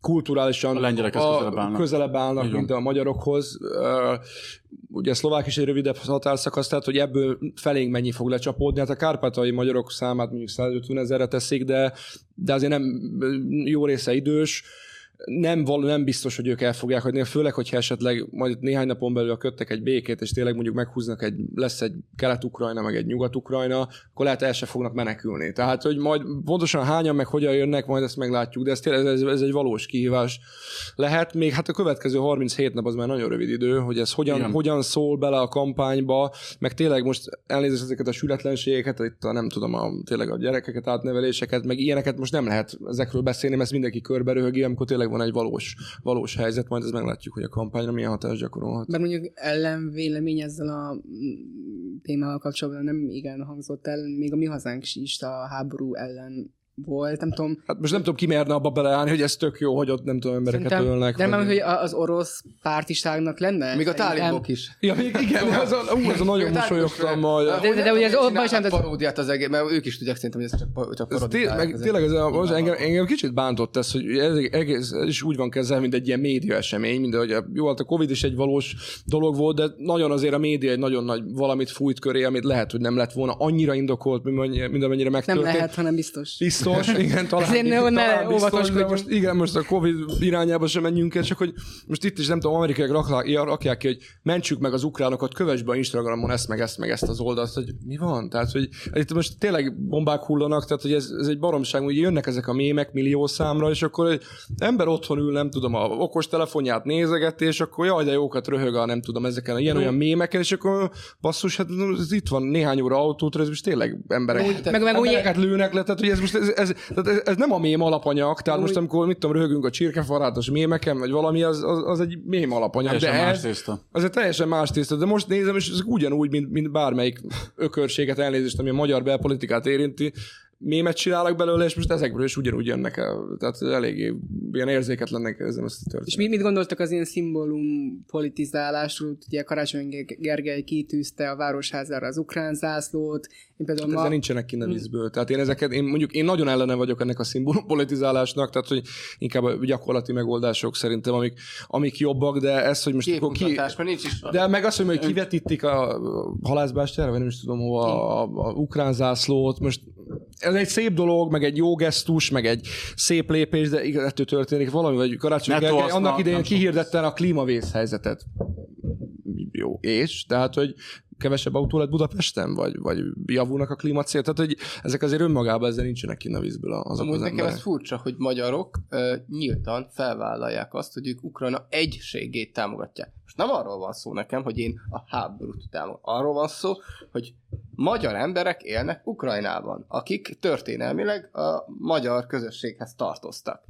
kulturálisan A lengyelekhez közelebb állnak. közelebb állnak mint a magyarokhoz. Ugye szlovák is egy rövidebb határszakasz, tehát hogy ebből felénk mennyi fog lecsapódni. Hát a kárpátai magyarok számát mondjuk 150 ezerre teszik, de, de azért nem jó része idős. Nem, való, nem biztos, hogy ők el fogják hagyni, főleg, hogyha esetleg majd néhány napon belül köttek egy békét, és tényleg mondjuk meghúznak egy, lesz egy kelet-ukrajna, meg egy nyugat-ukrajna, akkor lehet el se fognak menekülni. Tehát, hogy majd pontosan hányan, meg hogyan jönnek, majd ezt meglátjuk, de ez, tényleg, ez, ez egy valós kihívás lehet. Még hát a következő 37 nap az már nagyon rövid idő, hogy ez hogyan, Igen. hogyan szól bele a kampányba, meg tényleg most elnézést ezeket a sületlenségeket, itt a nem tudom, a, tényleg a gyerekeket, átneveléseket, meg ilyeneket most nem lehet ezekről beszélni, mert ezt mindenki körbe röhögi, amikor tényleg van egy valós, valós helyzet, majd ezt meglátjuk, hogy a kampányra milyen hatást gyakorolhat. Mert mondjuk ellenvélemény ezzel a mm, témával kapcsolatban nem igen hangzott el, még a mi hazánk is a háború ellen volt, nem tudom. Hát most nem tudom, ki merne abba beleállni, hogy ez tök jó, hogy ott nem tudom, embereket Szerintem- ölnek. De nem, vagy- hogy a- az orosz pártiságnak lenne? Még a tálibok is. Ja, még igen, az a, ú, az a nagyon mosolyogtam majd. De- de- de ugye ez ott sem- paródiát az egész, mert ők is tudják szerintem, hogy ez csak, csak meg, tényleg ez a, az engem, engem, kicsit bántott ez, hogy ez, egész, ez is úgy van kezelve, mint egy ilyen média esemény, mint hogy a, jó, hát a Covid is egy valós dolog volt, de nagyon azért a média egy nagyon nagy valamit fújt köré, amit lehet, hogy nem lett volna annyira indokolt, mint amennyire, amennyire Nem megtörtént. lehet, hanem biztos. Biztos, igen, talán, Ezért ne- ne talán biztos, de most, igen, most a Covid irányába sem menjünk el, csak hogy most itt is nem tudom, amerikaiak rakják, rakják ki, hogy mentsük meg az ukránokat, kövess be a Instagramon ezt, meg ezt, meg ezt az oldalt, hogy mi van? Tehát, hogy itt most tényleg bombák hullanak, tehát, hogy ez, ez egy baromság, hogy jönnek ezek a mémek millió számra, és akkor egy ember otthon ül, nem tudom, a okos telefonját nézegeti, és akkor jaj, de jókat röhög a nem tudom, ezeken a ilyen olyan mémeken, és akkor basszus, hát ez itt van néhány óra autót, ez most tényleg emberek, Meg, meg úgy, embereket lőnek le, tehát hogy ez most ez, ez, tehát ez, ez nem a mém alapanyag, tehát most amikor mit tudom, röhögünk a csirkefarátos mémeken, vagy valami, az, az, az egy mém alapanyag, Teljesen de más ez, tészta. az egy teljesen más tészta, de most nézem, és ez ugyanúgy, mint, mint bármelyik ökörséget elnézést, ami a magyar belpolitikát érinti, mémet csinálnak belőle, és most ezekből is ugyanúgy jönnek el. Tehát eléggé ilyen érzéketlennek érzem ezt a történetet. És mit, mit gondoltak az ilyen szimbólum politizálásról? Ugye Karácsony Gergely kitűzte a városházára az ukrán zászlót. Én például Hát ma... ezzel nincsenek ki a vízből. Tehát én ezeket, én mondjuk én nagyon ellene vagyok ennek a szimbólum politizálásnak, tehát hogy inkább a gyakorlati megoldások szerintem, amik, amik jobbak, de ez, hogy most akkor ki, nincs is... de meg azt hogy kivetítik a halászbástyára, vagy nem is tudom hova a, a, a ukrán zászlót. Most ez egy szép dolog, meg egy jó gesztus, meg egy szép lépés, de ettől történik valami, vagy Karácsony Nettó Gergely annak idején nem sok. kihirdette a klímavészhelyzetet. Jó, és? Tehát, hogy kevesebb autó lett Budapesten, vagy, vagy javulnak a klímacél, tehát hogy ezek azért önmagában ezzel nincsenek kinn a vízből azok Amúgy az nekem ez furcsa, hogy magyarok ö, nyíltan felvállalják azt, hogy ők Ukrajna egységét támogatják. Most nem arról van szó nekem, hogy én a háborút támogatom. Arról van szó, hogy magyar emberek élnek Ukrajnában, akik történelmileg a magyar közösséghez tartoztak.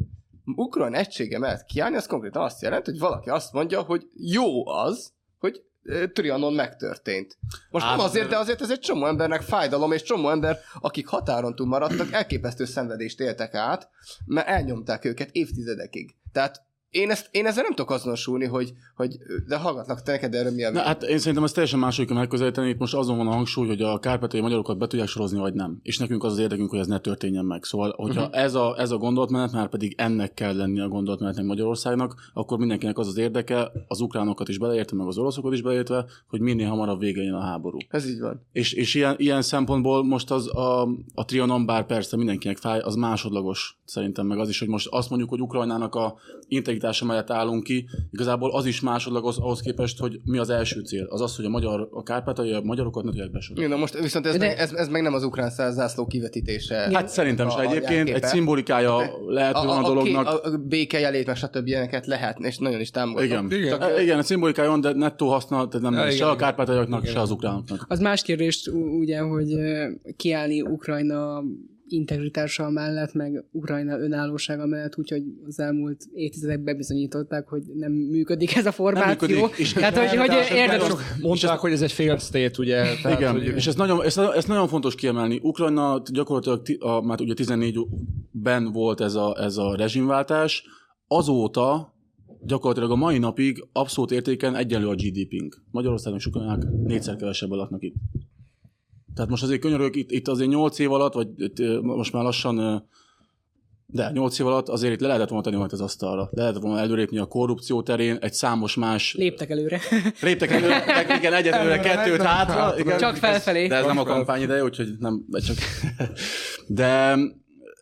Ukrajna egysége mellett kiállni, az konkrétan azt jelenti, hogy valaki azt mondja, hogy jó az, hogy Trianon megtörtént. Most Át- nem azért, de azért ez egy csomó embernek fájdalom, és csomó ember, akik határon túl maradtak, elképesztő szenvedést éltek át, mert elnyomták őket évtizedekig. Tehát én, ezt, én ezzel nem tudok azonosulni, hogy, hogy de hallgatlak te neked erről mi a Na, hát én szerintem ez teljesen máshogy kell megközelíteni. Itt most azon van a hangsúly, hogy a kárpátai magyarokat be tudják sorozni, vagy nem. És nekünk az az érdekünk, hogy ez ne történjen meg. Szóval, hogyha uh-huh. ez, a, ez a gondolatmenet, már pedig ennek kell lenni a gondolatmenetnek Magyarországnak, akkor mindenkinek az az érdeke, az ukránokat is beleértve, meg az oroszokat is beleértve, hogy minél hamarabb vége jön a háború. Ez így van. És, és ilyen, ilyen szempontból most az a, a Trianon, bár persze mindenkinek fáj, az másodlagos szerintem, meg az is, hogy most azt mondjuk, hogy Ukrajnának a integritása mellett állunk ki, igazából az is másodlagos ahhoz képest, hogy mi az első cél. Az az, hogy a magyar, a kárpátai a magyarokat ne tudják besorolni. Na most viszont ez, De- de... meg, ez, ez meg nem az ukrán százászló kivetítése. Hát szerintem is a- a egyébként egy szimbolikája lehet a, a, a, dolognak. A, a, békejelét, meg stb. ilyeneket lehet, és nagyon is támogatom. igen. Igen. Igen. igen, a szimbolikája van, de nettó haszna, tehát nem igen, se a igen. kárpátaiaknak, Igen. se az ukránoknak. Az más kérdés ugye, hogy ö, kiállni Ukrajna integritása mellett, meg Ukrajna önállósága mellett, úgyhogy az elmúlt évtizedek bebizonyították, hogy nem működik ez a formáció. működik, és- Tehát, hogy, hogy érdemes... Mondták, hogy ez egy failed state, ugye? Tehát, Igen, hogy, és ez nagyon, ezt, ezt nagyon fontos kiemelni. Ukrajna gyakorlatilag ti- a, már ugye 14-ben volt ez a, ez a rezsimváltás, azóta gyakorlatilag a mai napig abszolút értéken egyenlő a GDP-nk. Magyarországon és Ukrajnák négyszer kevesebben laknak itt. Tehát most azért könyörök, itt, itt azért 8 év alatt, vagy itt, most már lassan, de 8 év alatt azért itt le lehetett volna tenni valamit az asztalra. Le lehetett volna előrépni a korrupció terén, egy számos más... Léptek előre. Léptek előre, igen, egyet előre, kettőt hátra. Igen, Csak felfelé. de ez nem a kampány ideje, úgyhogy nem, csak... De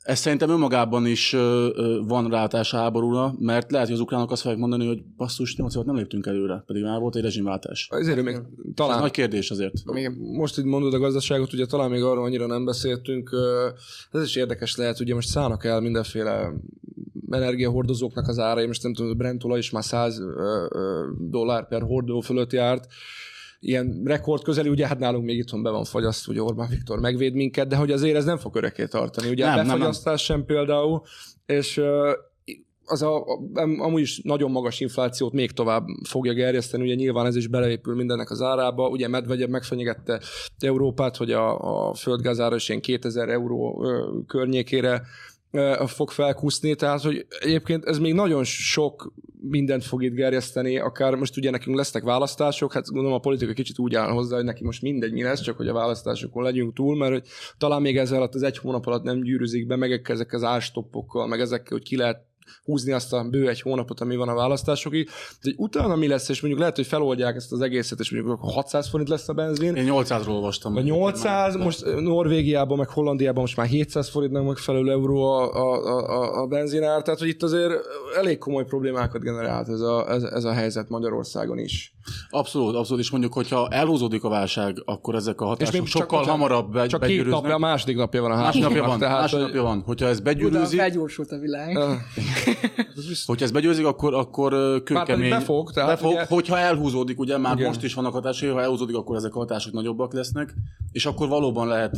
ez szerintem önmagában is ö, ö, van rátás a háborúra, mert lehet, hogy az ukránok azt fogják mondani, hogy basszus, 8 évet nem léptünk előre, pedig már volt egy rezsimváltás. Ezért még Ez talán nagy kérdés azért. Még most így mondod a gazdaságot, ugye talán még arról annyira nem beszéltünk, ez is érdekes lehet, ugye most szállnak el mindenféle energiahordozóknak az árai, most nem tudom, a Brent olaj is már 100 ö, ö, dollár per hordó fölött járt, ilyen rekord közeli, ugye hát nálunk még itthon be van fagyasztva, ugye Orbán Viktor megvéd minket, de hogy azért ez nem fog örökké tartani, ugye Nem, nem, nem, nem. befagyasztás sem például, és az a, a, am- amúgy is nagyon magas inflációt még tovább fogja gerjeszteni, ugye nyilván ez is beleépül mindennek az árába, ugye Medvegyev megfenyegette Európát, hogy a, a földgázára is ilyen 2000 euró környékére fog felkúszni, tehát hogy egyébként ez még nagyon sok mindent fog itt gerjeszteni, akár most ugye nekünk lesznek választások, hát gondolom a politika kicsit úgy áll hozzá, hogy neki most mindegy mi lesz, csak hogy a választásokon legyünk túl, mert hogy talán még ezzel alatt az egy hónap alatt nem gyűrűzik be, meg ezek az árstoppokkal, meg ezekkel, hogy ki lehet húzni azt a bő egy hónapot, ami van a választásokig. De utána mi lesz, és mondjuk lehet, hogy feloldják ezt az egészet, és mondjuk akkor 600 forint lesz a benzin, Én 800-ról olvastam. vagy 800, most Norvégiában, meg Hollandiában most már 700 forintnak megfelelő euró a, a, a, a benzinár, tehát hogy itt azért elég komoly problémákat generált ez a, ez, ez a helyzet Magyarországon is. Abszolút, abszolút, és mondjuk, hogyha elhúzódik a válság, akkor ezek a hatások még csak- sokkal csak- hamarabb be, Csak két napja, a második napja van a háborúnak, van, tehát, másnap hogy- napja van. Hogyha ez Utána begyűrűzik, felgyorsult a világ. Ah, Hogyha ez begyőzik, akkor, akkor kőkemény. befog, tehát befog ugye- hogyha elhúzódik, ugye már Igen. most is vannak hatásai, ha elhúzódik, akkor ezek a hatások nagyobbak lesznek, és akkor valóban lehet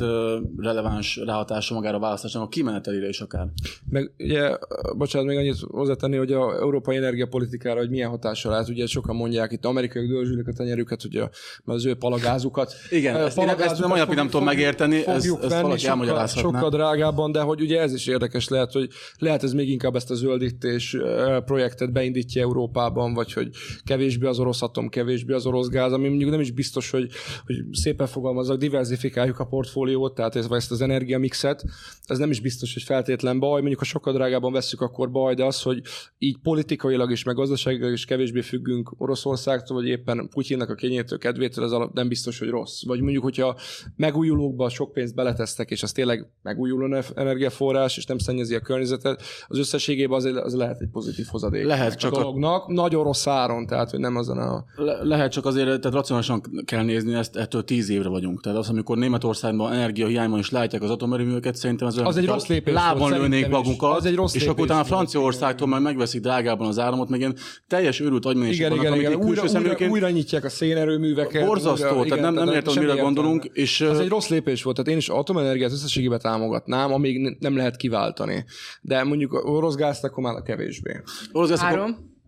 releváns ráhatása magára a választásnak a kimenetelére is akár. Meg ugye, bocsánat, még annyit hozzátenni, hogy a európai energiapolitikára, hogy milyen hatással lehet, ugye sokan mondják, itt amerikaiak dörzsülik a tenyerüket, hogy a, az ő palagázukat. Igen, eh, ezt ezt palagázukat a mai napig nem tudom megérteni, ezt- fogjuk ezt valaki sokkal, sokkal drágábban, de hogy ugye ez is érdekes lehet, hogy lehet ez még inkább ezt a zöldítés projektet beindítja Európában, vagy hogy kevésbé az orosz atom, kevésbé az orosz gáz, ami mondjuk nem is biztos, hogy, hogy szépen fogalmazok, diversifikáljuk a portfóliót, tehát ez, vagy ezt az energiamixet, ez nem is biztos, hogy feltétlen baj, mondjuk ha sokkal drágában veszük, akkor baj, de az, hogy így politikailag is, meg gazdaságilag is kevésbé függünk Oroszországtól, vagy éppen Putyinnak a kényétől, kedvétől, ez nem biztos, hogy rossz. Vagy mondjuk, hogyha megújulókba sok pénzt beletesztek, és az tényleg megújuló ne- energiaforrás, és nem szennyezi a környezetet, az összességében az, az lehet egy pozitív hozadék. Lehet, csak a a- dolognak, nagyon rossz áron, tehát hogy nem azon a... Le- lehet csak azért, tehát racionálisan kell nézni, ezt ettől tíz évre vagyunk. Tehát az, amikor Németországban energiahiány van és látják az atomerőműveket, szerintem olyan, Az egy rossz lépés Lábon lőnék is. magunkat, Az egy rossz és akkor utána. Franciaországtól majd megveszik drágában az áramot, meg ilyen teljes őrült agymenések Igen, vannak, igen, igen. Újra, újra, újra nyitják a szénerőműveket. borzasztó, újra, tehát nem, nem értem, mire gondolunk, és Az egy rossz lépés volt, tehát én is atomenergiát összességében támogatnám, amíg nem lehet kiváltani. De mondjuk a orosz gázt akkor már kevésbé. orosz Áron?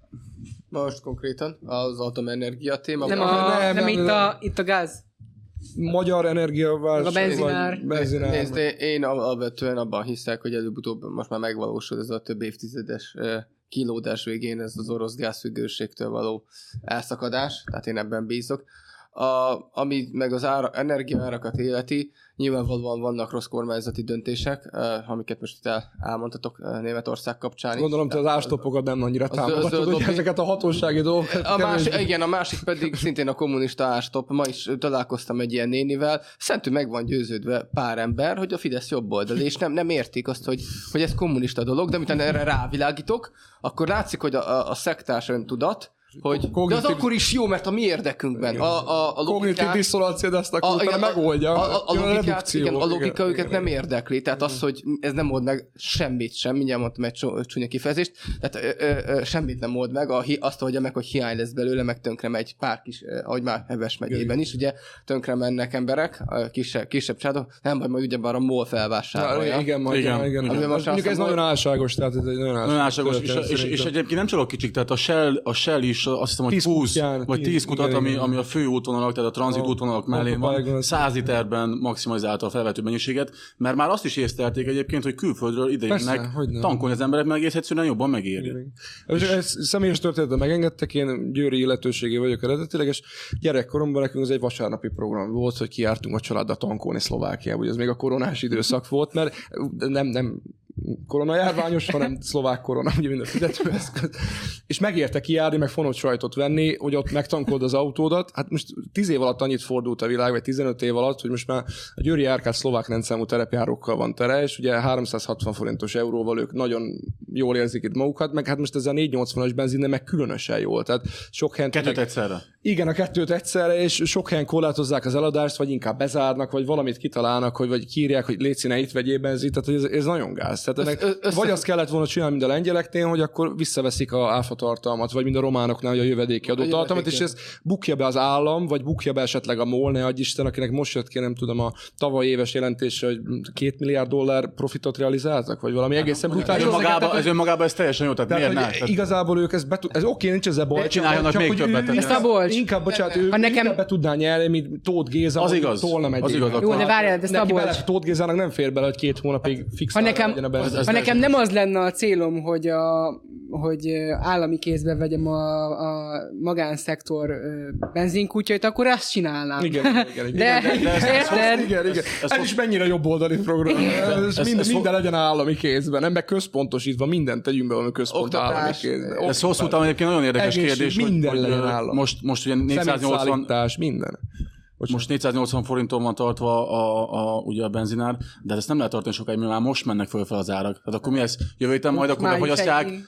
Most konkrétan az atomenergia téma. Nem, a, nem, nem, nem, itt, nem. a, itt a gáz. Magyar energiaválság. A benzinár. vagy benzinár. Nézd, én- én al- alapvetően abban hiszek, hogy előbb-utóbb most már megvalósul ez a több évtizedes kilódás végén ez az orosz gázfüggőségtől való elszakadás, tehát én ebben bízok. A, ami meg az ára, energiaárakat életi, nyilvánvalóan vannak rossz kormányzati döntések, ö, amiket most itt el, elmondhatok Németország kapcsán. Gondolom, te az ástopokat nem annyira támogatod, hogy ezeket a hatósági dolgokat. A kevésbé- igen, a másik pedig szintén a kommunista ástop. Ma is találkoztam egy ilyen nénivel. Szentül meg van győződve pár ember, hogy a Fidesz jobb oldal, és nem, nem értik azt, hogy, hogy ez kommunista dolog, de miután erre rávilágítok, akkor látszik, hogy a, a, a szektás öntudat, hogy de az Kognitív- akkor is jó, mert a mi érdekünkben. A, a, a Kognitív logikát, diszolancia, de azt akkor a, igen, megoldja. A, a, a, logikát, redukció, igen, a logika őket igen, nem igen. érdekli. Tehát az, hogy ez nem old meg semmit sem, mindjárt mondtam egy csúnya kifejezést, tehát ö, ö, ö, semmit nem old meg, a, azt oldja meg, hogy hiány lesz belőle, meg tönkre megy pár kis, ahogy már Heves megyében is, ugye tönkre mennek emberek, a kisebb, kisebb csádok, nem baj, majd ugyebár a MOL felvásárolja. Ja, igen, majd, Igen. igen, igen. Igen. Mondjuk ez nagyon álságos, tehát ez egy nagyon álságos, és, egyébként nem csak a kicsik, tehát a Shell, a Shell is azt hiszem, hogy Tíz 20 kutyán, vagy tíz, 10 kutat, igen, ami, igen. ami a fő útvonalak, tehát a tranzit A- útvonalak mellé van, az- 100 literben maximalizálta a felvető mennyiséget, mert már azt is észlelték egyébként, hogy külföldről ide Persze, jönnek hogyne. tankolni az emberek, meg egész egyszerűen jobban megéri. És ez személyes történetet megengedtek, én győri illetőségé vagyok eredetileg, és gyerekkoromban nekünk ez egy vasárnapi program volt, hogy kijártunk a családdal tankolni Szlovákiába, ugye ez még a koronás időszak volt, mert nem, nem koronajárványos, hanem szlovák korona, ugye minden fizetőeszköz. És megérte kijárni, meg fonott sajtot venni, hogy ott megtankold az autódat. Hát most 10 év alatt annyit fordult a világ, vagy 15 év alatt, hogy most már a Győri Árkád szlovák rendszámú terepjárókkal van tere, és ugye 360 forintos euróval ők nagyon jól érzik itt magukat, meg hát most ez a 480-as benzinne meg különösen jól. Tehát sok helyen Kettőt meg- egyszerre. Igen, a kettőt egyszerre, és sok helyen korlátozzák az eladást, vagy inkább bezárnak, vagy valamit kitalálnak, hogy vagy kírják, hogy légy színe, itt vegyél benzint, tehát hogy ez, ez nagyon gáz. Tehát ennek, Össze- össze- vagy azt kellett volna csinálni, mint a lengyeleknél, hogy akkor visszaveszik a áfa tartalmat, vagy mint a románoknál, hogy a jövedéki adó A tartalmat, és ez bukja be az állam, vagy bukja be esetleg a MOL, ne adj Isten, akinek most jött ki, nem tudom, a tavaly éves jelentése, hogy két milliárd dollár profitot realizáltak, vagy valami egészen Ez brutális. önmagában, ez önmagában ez teljesen jó, tehát, Tehát, miért hogy ne? Igazából ők ezt, betud, ez oké, nincs ezzel baj. Csináljanak még többet, tehát- De Szabolcs! Inkább, bocsánat, ő Ha nekem... inkább be tudná nyerni, mint Tóth Géza, Az igaz. Tolna megyében. Az igaz, Jó, akkor- de várjál, de Szabolcs! Tóth Gézának nem fér bele, hogy két hónapig fix Ha nekem, legyen a benzin. ez ha nekem nem az lenne a célom, hogy, a, hogy állami kézbe vegyem a, a magánszektor benzinkutyait, akkor ezt csinálnám. Igen, igen, igen. igen. De, de- de érted? Igen, igen. ez is mennyire jobb oldali program. Ez, ez- minden, minden legyen állami kézben, nem meg központosítva, mindent tegyünk be valami központ állami kézben. ez hosszú távon egyébként nagyon érdekes kérdés, hogy, minden hogy állam. most, most ugye 480, Szemétszállítás, minden. most 480 forinton van tartva a, a, ugye a benzinár, de ezt nem lehet tartani sokáig, mert már most mennek föl fel az árak. Tehát akkor mi lesz? Jövő héten majd akkor elején.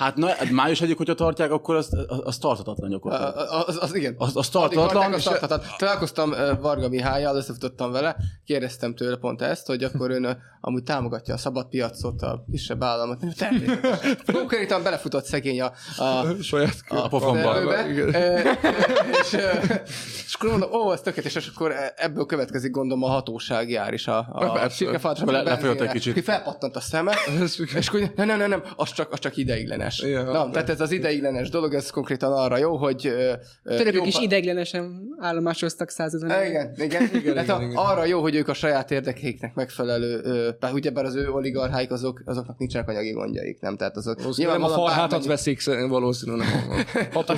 Hát na, május egyik, hogyha tartják, akkor az, az, az tartatatlan gyakorlatilag. Az, az, igen. Az, az tartatatlan, és az tarthatatlan. Találkoztam ö, Varga Mihályjal, összefutottam vele, kérdeztem tőle pont ezt, hogy akkor ön amúgy támogatja a szabad piacot, a kisebb államot. Természetesen. Konkrétan belefutott szegény a, a, Saját a. Ö, és, és akkor mondom, ó, ez tökéletes, és akkor ebből következik gondolom a hatóság jár is a, a Akkor le- egy kicsit. Ki felpattant a szeme, és akkor nem, nem, nem, nem, az csak, az csak ideiglenes. Ja, Na, de- tehát ez az ideiglenes dolog, ez konkrétan arra jó, hogy Törökök jó is pa- ideiglenesen állomásoztak százezen. igen, igen. igen, Igen, igen, igen. arra jó, hogy ők a saját érdekeiknek megfelelő, bár ugyebár az ő oligarcháik, azok, azoknak nincsenek anyagi gondjaik, nem? Tehát azok Nem a farhátat bármennyi- veszik, valószínűleg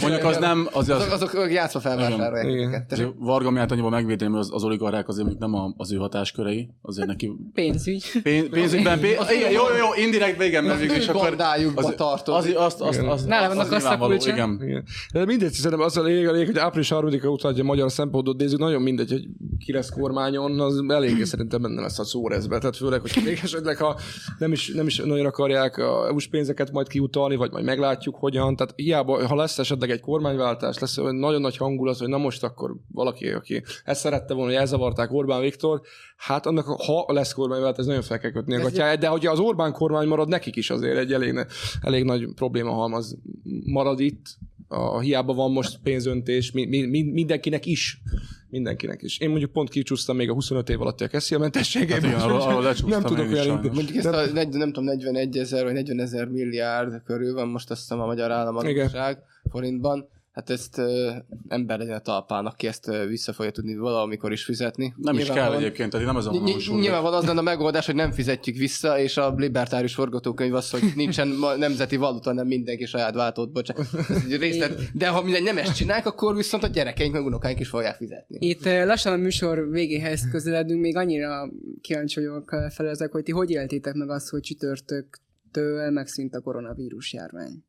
Mondjuk az nem, az, az, azok, azok játszva felvásárolják Varga miatt annyiban megvédeném, hogy az, az oligarchák azért nem a, az ő hatáskörei, azért neki Pénzügy. pénz, pénzügyben, pénz, igen, jó, jó, jó, indirekt végem, mert végül is akkor az, tartozik. Az, azt, azt, Igen. azt, Nála van az a nyilvánvaló, kasszakulcsa. Igen. Igen. De mindegy, szerintem az a lényeg, a lényeg, hogy április 3-a után, hogy magyar szempontot nézzük, nagyon mindegy, hogy ki lesz kormányon, az eléggé szerintem benne lesz a szórezbe. Tehát főleg, hogy még esetleg, ha nem is, nem is nagyon akarják a EU-s pénzeket majd kiutalni, vagy majd meglátjuk hogyan. Tehát hiába, ha lesz esetleg egy kormányváltás, lesz olyan nagyon nagy hangulat, hogy na most akkor valaki, aki ezt szerette volna, hogy elzavarták Orbán Viktor, hát annak, ha lesz kormányváltás, nagyon fel kell kötni a Ez gatyáját, de hogyha az Orbán kormány marad, nekik is azért egy elég, elég nagy probléma halmaz marad itt, a, hiába van most pénzöntés, mi, mi, mi, mindenkinek is. Mindenkinek is. Én mondjuk pont kicsúsztam még a 25 év alatti a keszélyementességében. Hát lecsúsztam nem tudok olyan Mondjuk ezt a, nem tudom, 41 ezer vagy 40 ezer milliárd körül van most azt hiszem a magyar államadóság forintban. Hát ezt ö, ember legyen a talpán, aki ezt ö, vissza fogja tudni valamikor is fizetni. Nem is kell egyébként, tehát nem ez a Ny- Nyilvánvalóan az lenne a megoldás, hogy nem fizetjük vissza, és a libertárius forgatókönyv az, hogy nincsen ma- nemzeti valuta, nem mindenki saját váltót bocsánat. Ez egy részlet. De ha mindegy nem ezt csinálják, akkor viszont a gyerekeink meg unokáink is fogják fizetni. Itt lassan a műsor végéhez közeledünk, még annyira kíváncsi vagyok eh, fel ezek, hogy ti hogy éltétek meg azt, hogy csütörtöktől megszűnt a koronavírus járvány?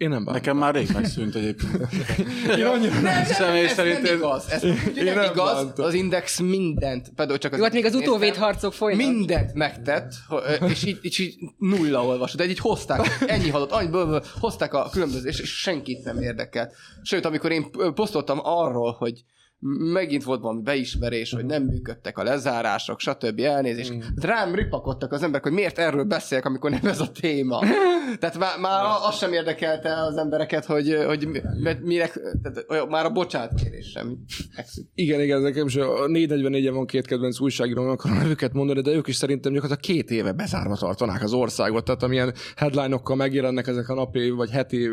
Én nem bánom. Nekem már rég megszűnt egyébként. Én annyira nem. Személy Ez szerint nem igaz. Ez Én nem nem igaz. bántam. Az Index mindent, például csak az Jó, hát még az Indexet utóvét néztem, harcok folynak. Mindent megtett, és így, és így nulla olvasott, de így hozták, ennyi halott, annyi ből, ből, hozták a különböző, és, senkit nem érdekelt. Sőt, amikor én posztoltam arról, hogy megint volt valami beismerés, hogy nem működtek a lezárások, stb. elnézést. Rám ripakodtak az emberek, hogy miért erről beszélek, amikor nem ez a téma. Tehát már, már az sem érdekelte az embereket, hogy, hogy mi- mert mire, tehát olyan, már a bocsánatkérés sem. Igen, igen, nekem is a 444-en van két kedvenc újságíró, nem akarom nevüket mondani, de ők is szerintem gyakorlatilag két éve bezárva tartanák az országot. Tehát amilyen headline-okkal megjelennek ezek a napi vagy heti,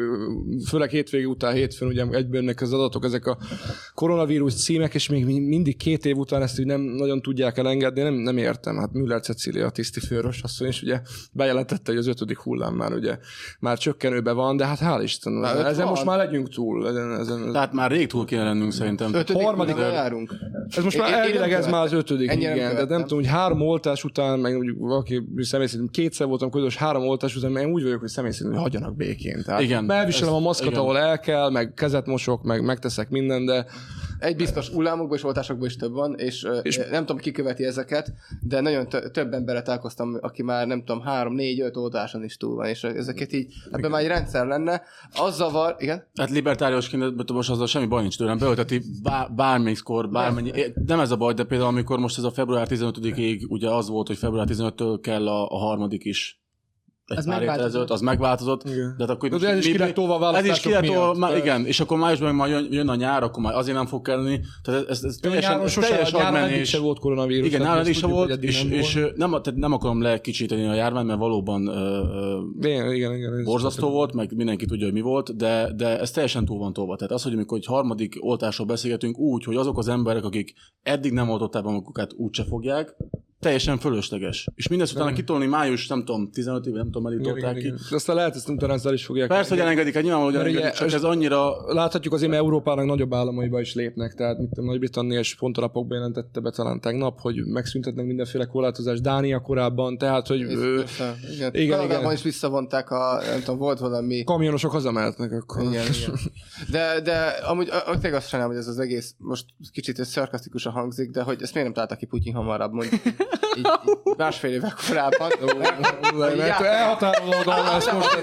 főleg hétvége után, hétfőn ugye egyből az adatok, ezek a koronavírus címek, és még mi- mindig két év után ezt úgy nem nagyon tudják elengedni, nem, nem értem. Hát Müller Cecília, a tiszti főrös asszony is ugye bejelentette, hogy az ötödik hullám már ugye már csökkenőbe van, de hát hál' Isten, öt ezen van. most már legyünk túl. Ezen, ezen, Tehát már rég túl kéne lennünk szerintem. Ötödik Harmadik- járunk. Ez most már elvileg nem ez már az ötödik, Ennyire nem igen. De nem tudom, hogy három oltás után, meg mondjuk valaki személy szerint kétszer voltam közös, három oltás után, mert én úgy vagyok, hogy személy szerint, hogy hagyjanak békén. Tehát Igen, Elviselem ez- a maszkot, igen. ahol el kell, meg kezet mosok, meg megteszek minden, de Egy biztos, hullámokból és oltásokból is több van, és, és nem tudom, ki követi ezeket, de nagyon tö- több emberre találkoztam, aki már nem tudom, három, négy, öt oltáson is túl van, és ezeket így, ebben már egy rendszer lenne. Az zavar, igen? Hát libertáriusként most azzal semmi baj nincs tőlem, beölteti bár, bármikor, bármennyi. Nem ez a baj, de például amikor most ez a február 15-ig ugye az volt, hogy február 15-től kell a, a harmadik is. Egy Az pár megváltozott. ezelőtt, az megváltozott. Igen. De hát akkor De ez is ki lett tolva a Ez is ki lett tolva, igen, és akkor májusban már jön, jön, a nyár, akkor már azért nem fog kelleni. Tehát ez, ez, ez teljesen, nyáron sose, teljes agymenés. se volt koronavírus. Igen, nálam is se volt, és, nem és nem, tehát nem akarom lekicsíteni a járvány, mert valóban ö, Igen, igen, igen. borzasztó volt, meg mindenki tudja, hogy mi volt, de, de ez teljesen túl van tolva. Tehát az, hogy amikor egy harmadik oltásról beszélgetünk úgy, hogy azok az emberek, akik eddig nem oltották be magukat, úgyse fogják, teljesen fölösleges. És mindezt utána kitolni május, nem tudom, 15 éve, nem tudom, meddig tolták ki. igen. Aztán lehet, ezt utána ezzel is fogják. Persze, hogy elengedik, hát nyilvánvalóan, hogy elengedik, csak ez- ez annyira Láthatjuk azért, mert Európának nagyobb államaiba is lépnek, tehát mit tudom, Nagy-Britannia és pont a napokban jelentette be talán tegnap, hogy megszüntetnek mindenféle korlátozást. Dánia korábban, tehát, hogy ö, Persze, igen. igen, igen. is visszavonták a, nem tudom, volt valami kamionosok hazamehetnek akkor. Igen, igen. De, de amúgy a- a- tényleg azt sajnálom, hogy ez az egész most kicsit ez szarkasztikusan hangzik, de hogy ezt miért nem találta ki Putyin hamarabb, mondjuk így, így másfél évvel korábban. Ettől elhatárolódom, ezt most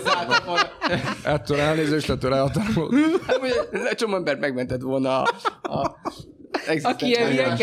ettől elnézést, ettől elhatárolódom. Hát, egy csomó embert megmentett volna a, a Aki ilyen.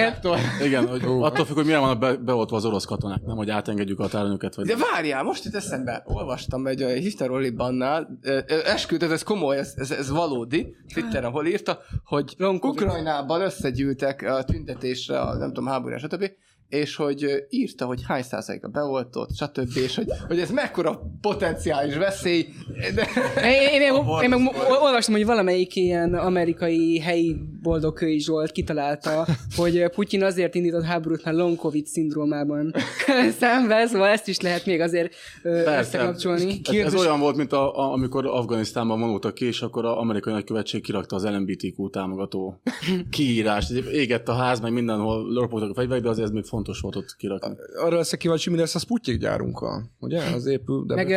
Igen, hogy attól függ, hogy milyen van be, beoltva az orosz katonák, nem, hogy átengedjük a határőnöket, vagy De várjál, most itt eszembe olvastam egy olyan Hifter Olibannál, esküdt, ez, ez komoly, ez, ez, ez valódi, Twitteren, ahol írta, hogy Ukrajnában összegyűltek a tüntetésre, a, nem tudom, háború, stb., és hogy írta, hogy hány százalék a beoltott, stb., és hogy, hogy ez mekkora potenciális veszély, de Én, én, én, én meg olvastam, hogy valamelyik ilyen amerikai helyi boldogkői Zsolt kitalálta, hogy Putyin azért indított háborút, mert long covid szindrómában szenved, szóval ezt is lehet még azért ö, összekapcsolni. Ez, ez olyan volt, mint a, a, amikor Afganisztánban vonultak ki, és akkor az amerikai nagykövetség kirakta az LMBTQ támogató kiírást. Égett a ház, meg mindenhol lopogtak a fegyverek, de azért ez még fontos volt ott kirakni. Arra leszek kíváncsi, mi lesz a Sputnik gyárunkkal. Ugye? Az épül. De Meg,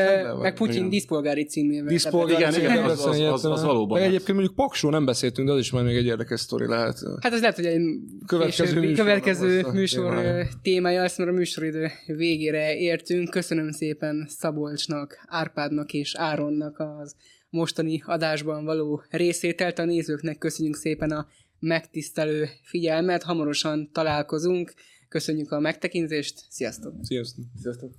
meg Putyin diszpolgári címével. Diszpolgár, Igen, igen, igen, az- az- az- az valóban Meg egyébként mondjuk Paksról nem beszéltünk, de az is majd még egy érdekes sztori lehet. Hát ez lehet, hogy egy Következő következő lesz műsor témája. azt mert a műsoridő végére értünk. Köszönöm szépen Szabolcsnak, Árpádnak és Áronnak az mostani adásban való részételt. A nézőknek köszönjük szépen a megtisztelő figyelmet. Hamarosan találkozunk. Köszönjük a megtekintést. Sziasztok! Sziasztok! Sziasztok.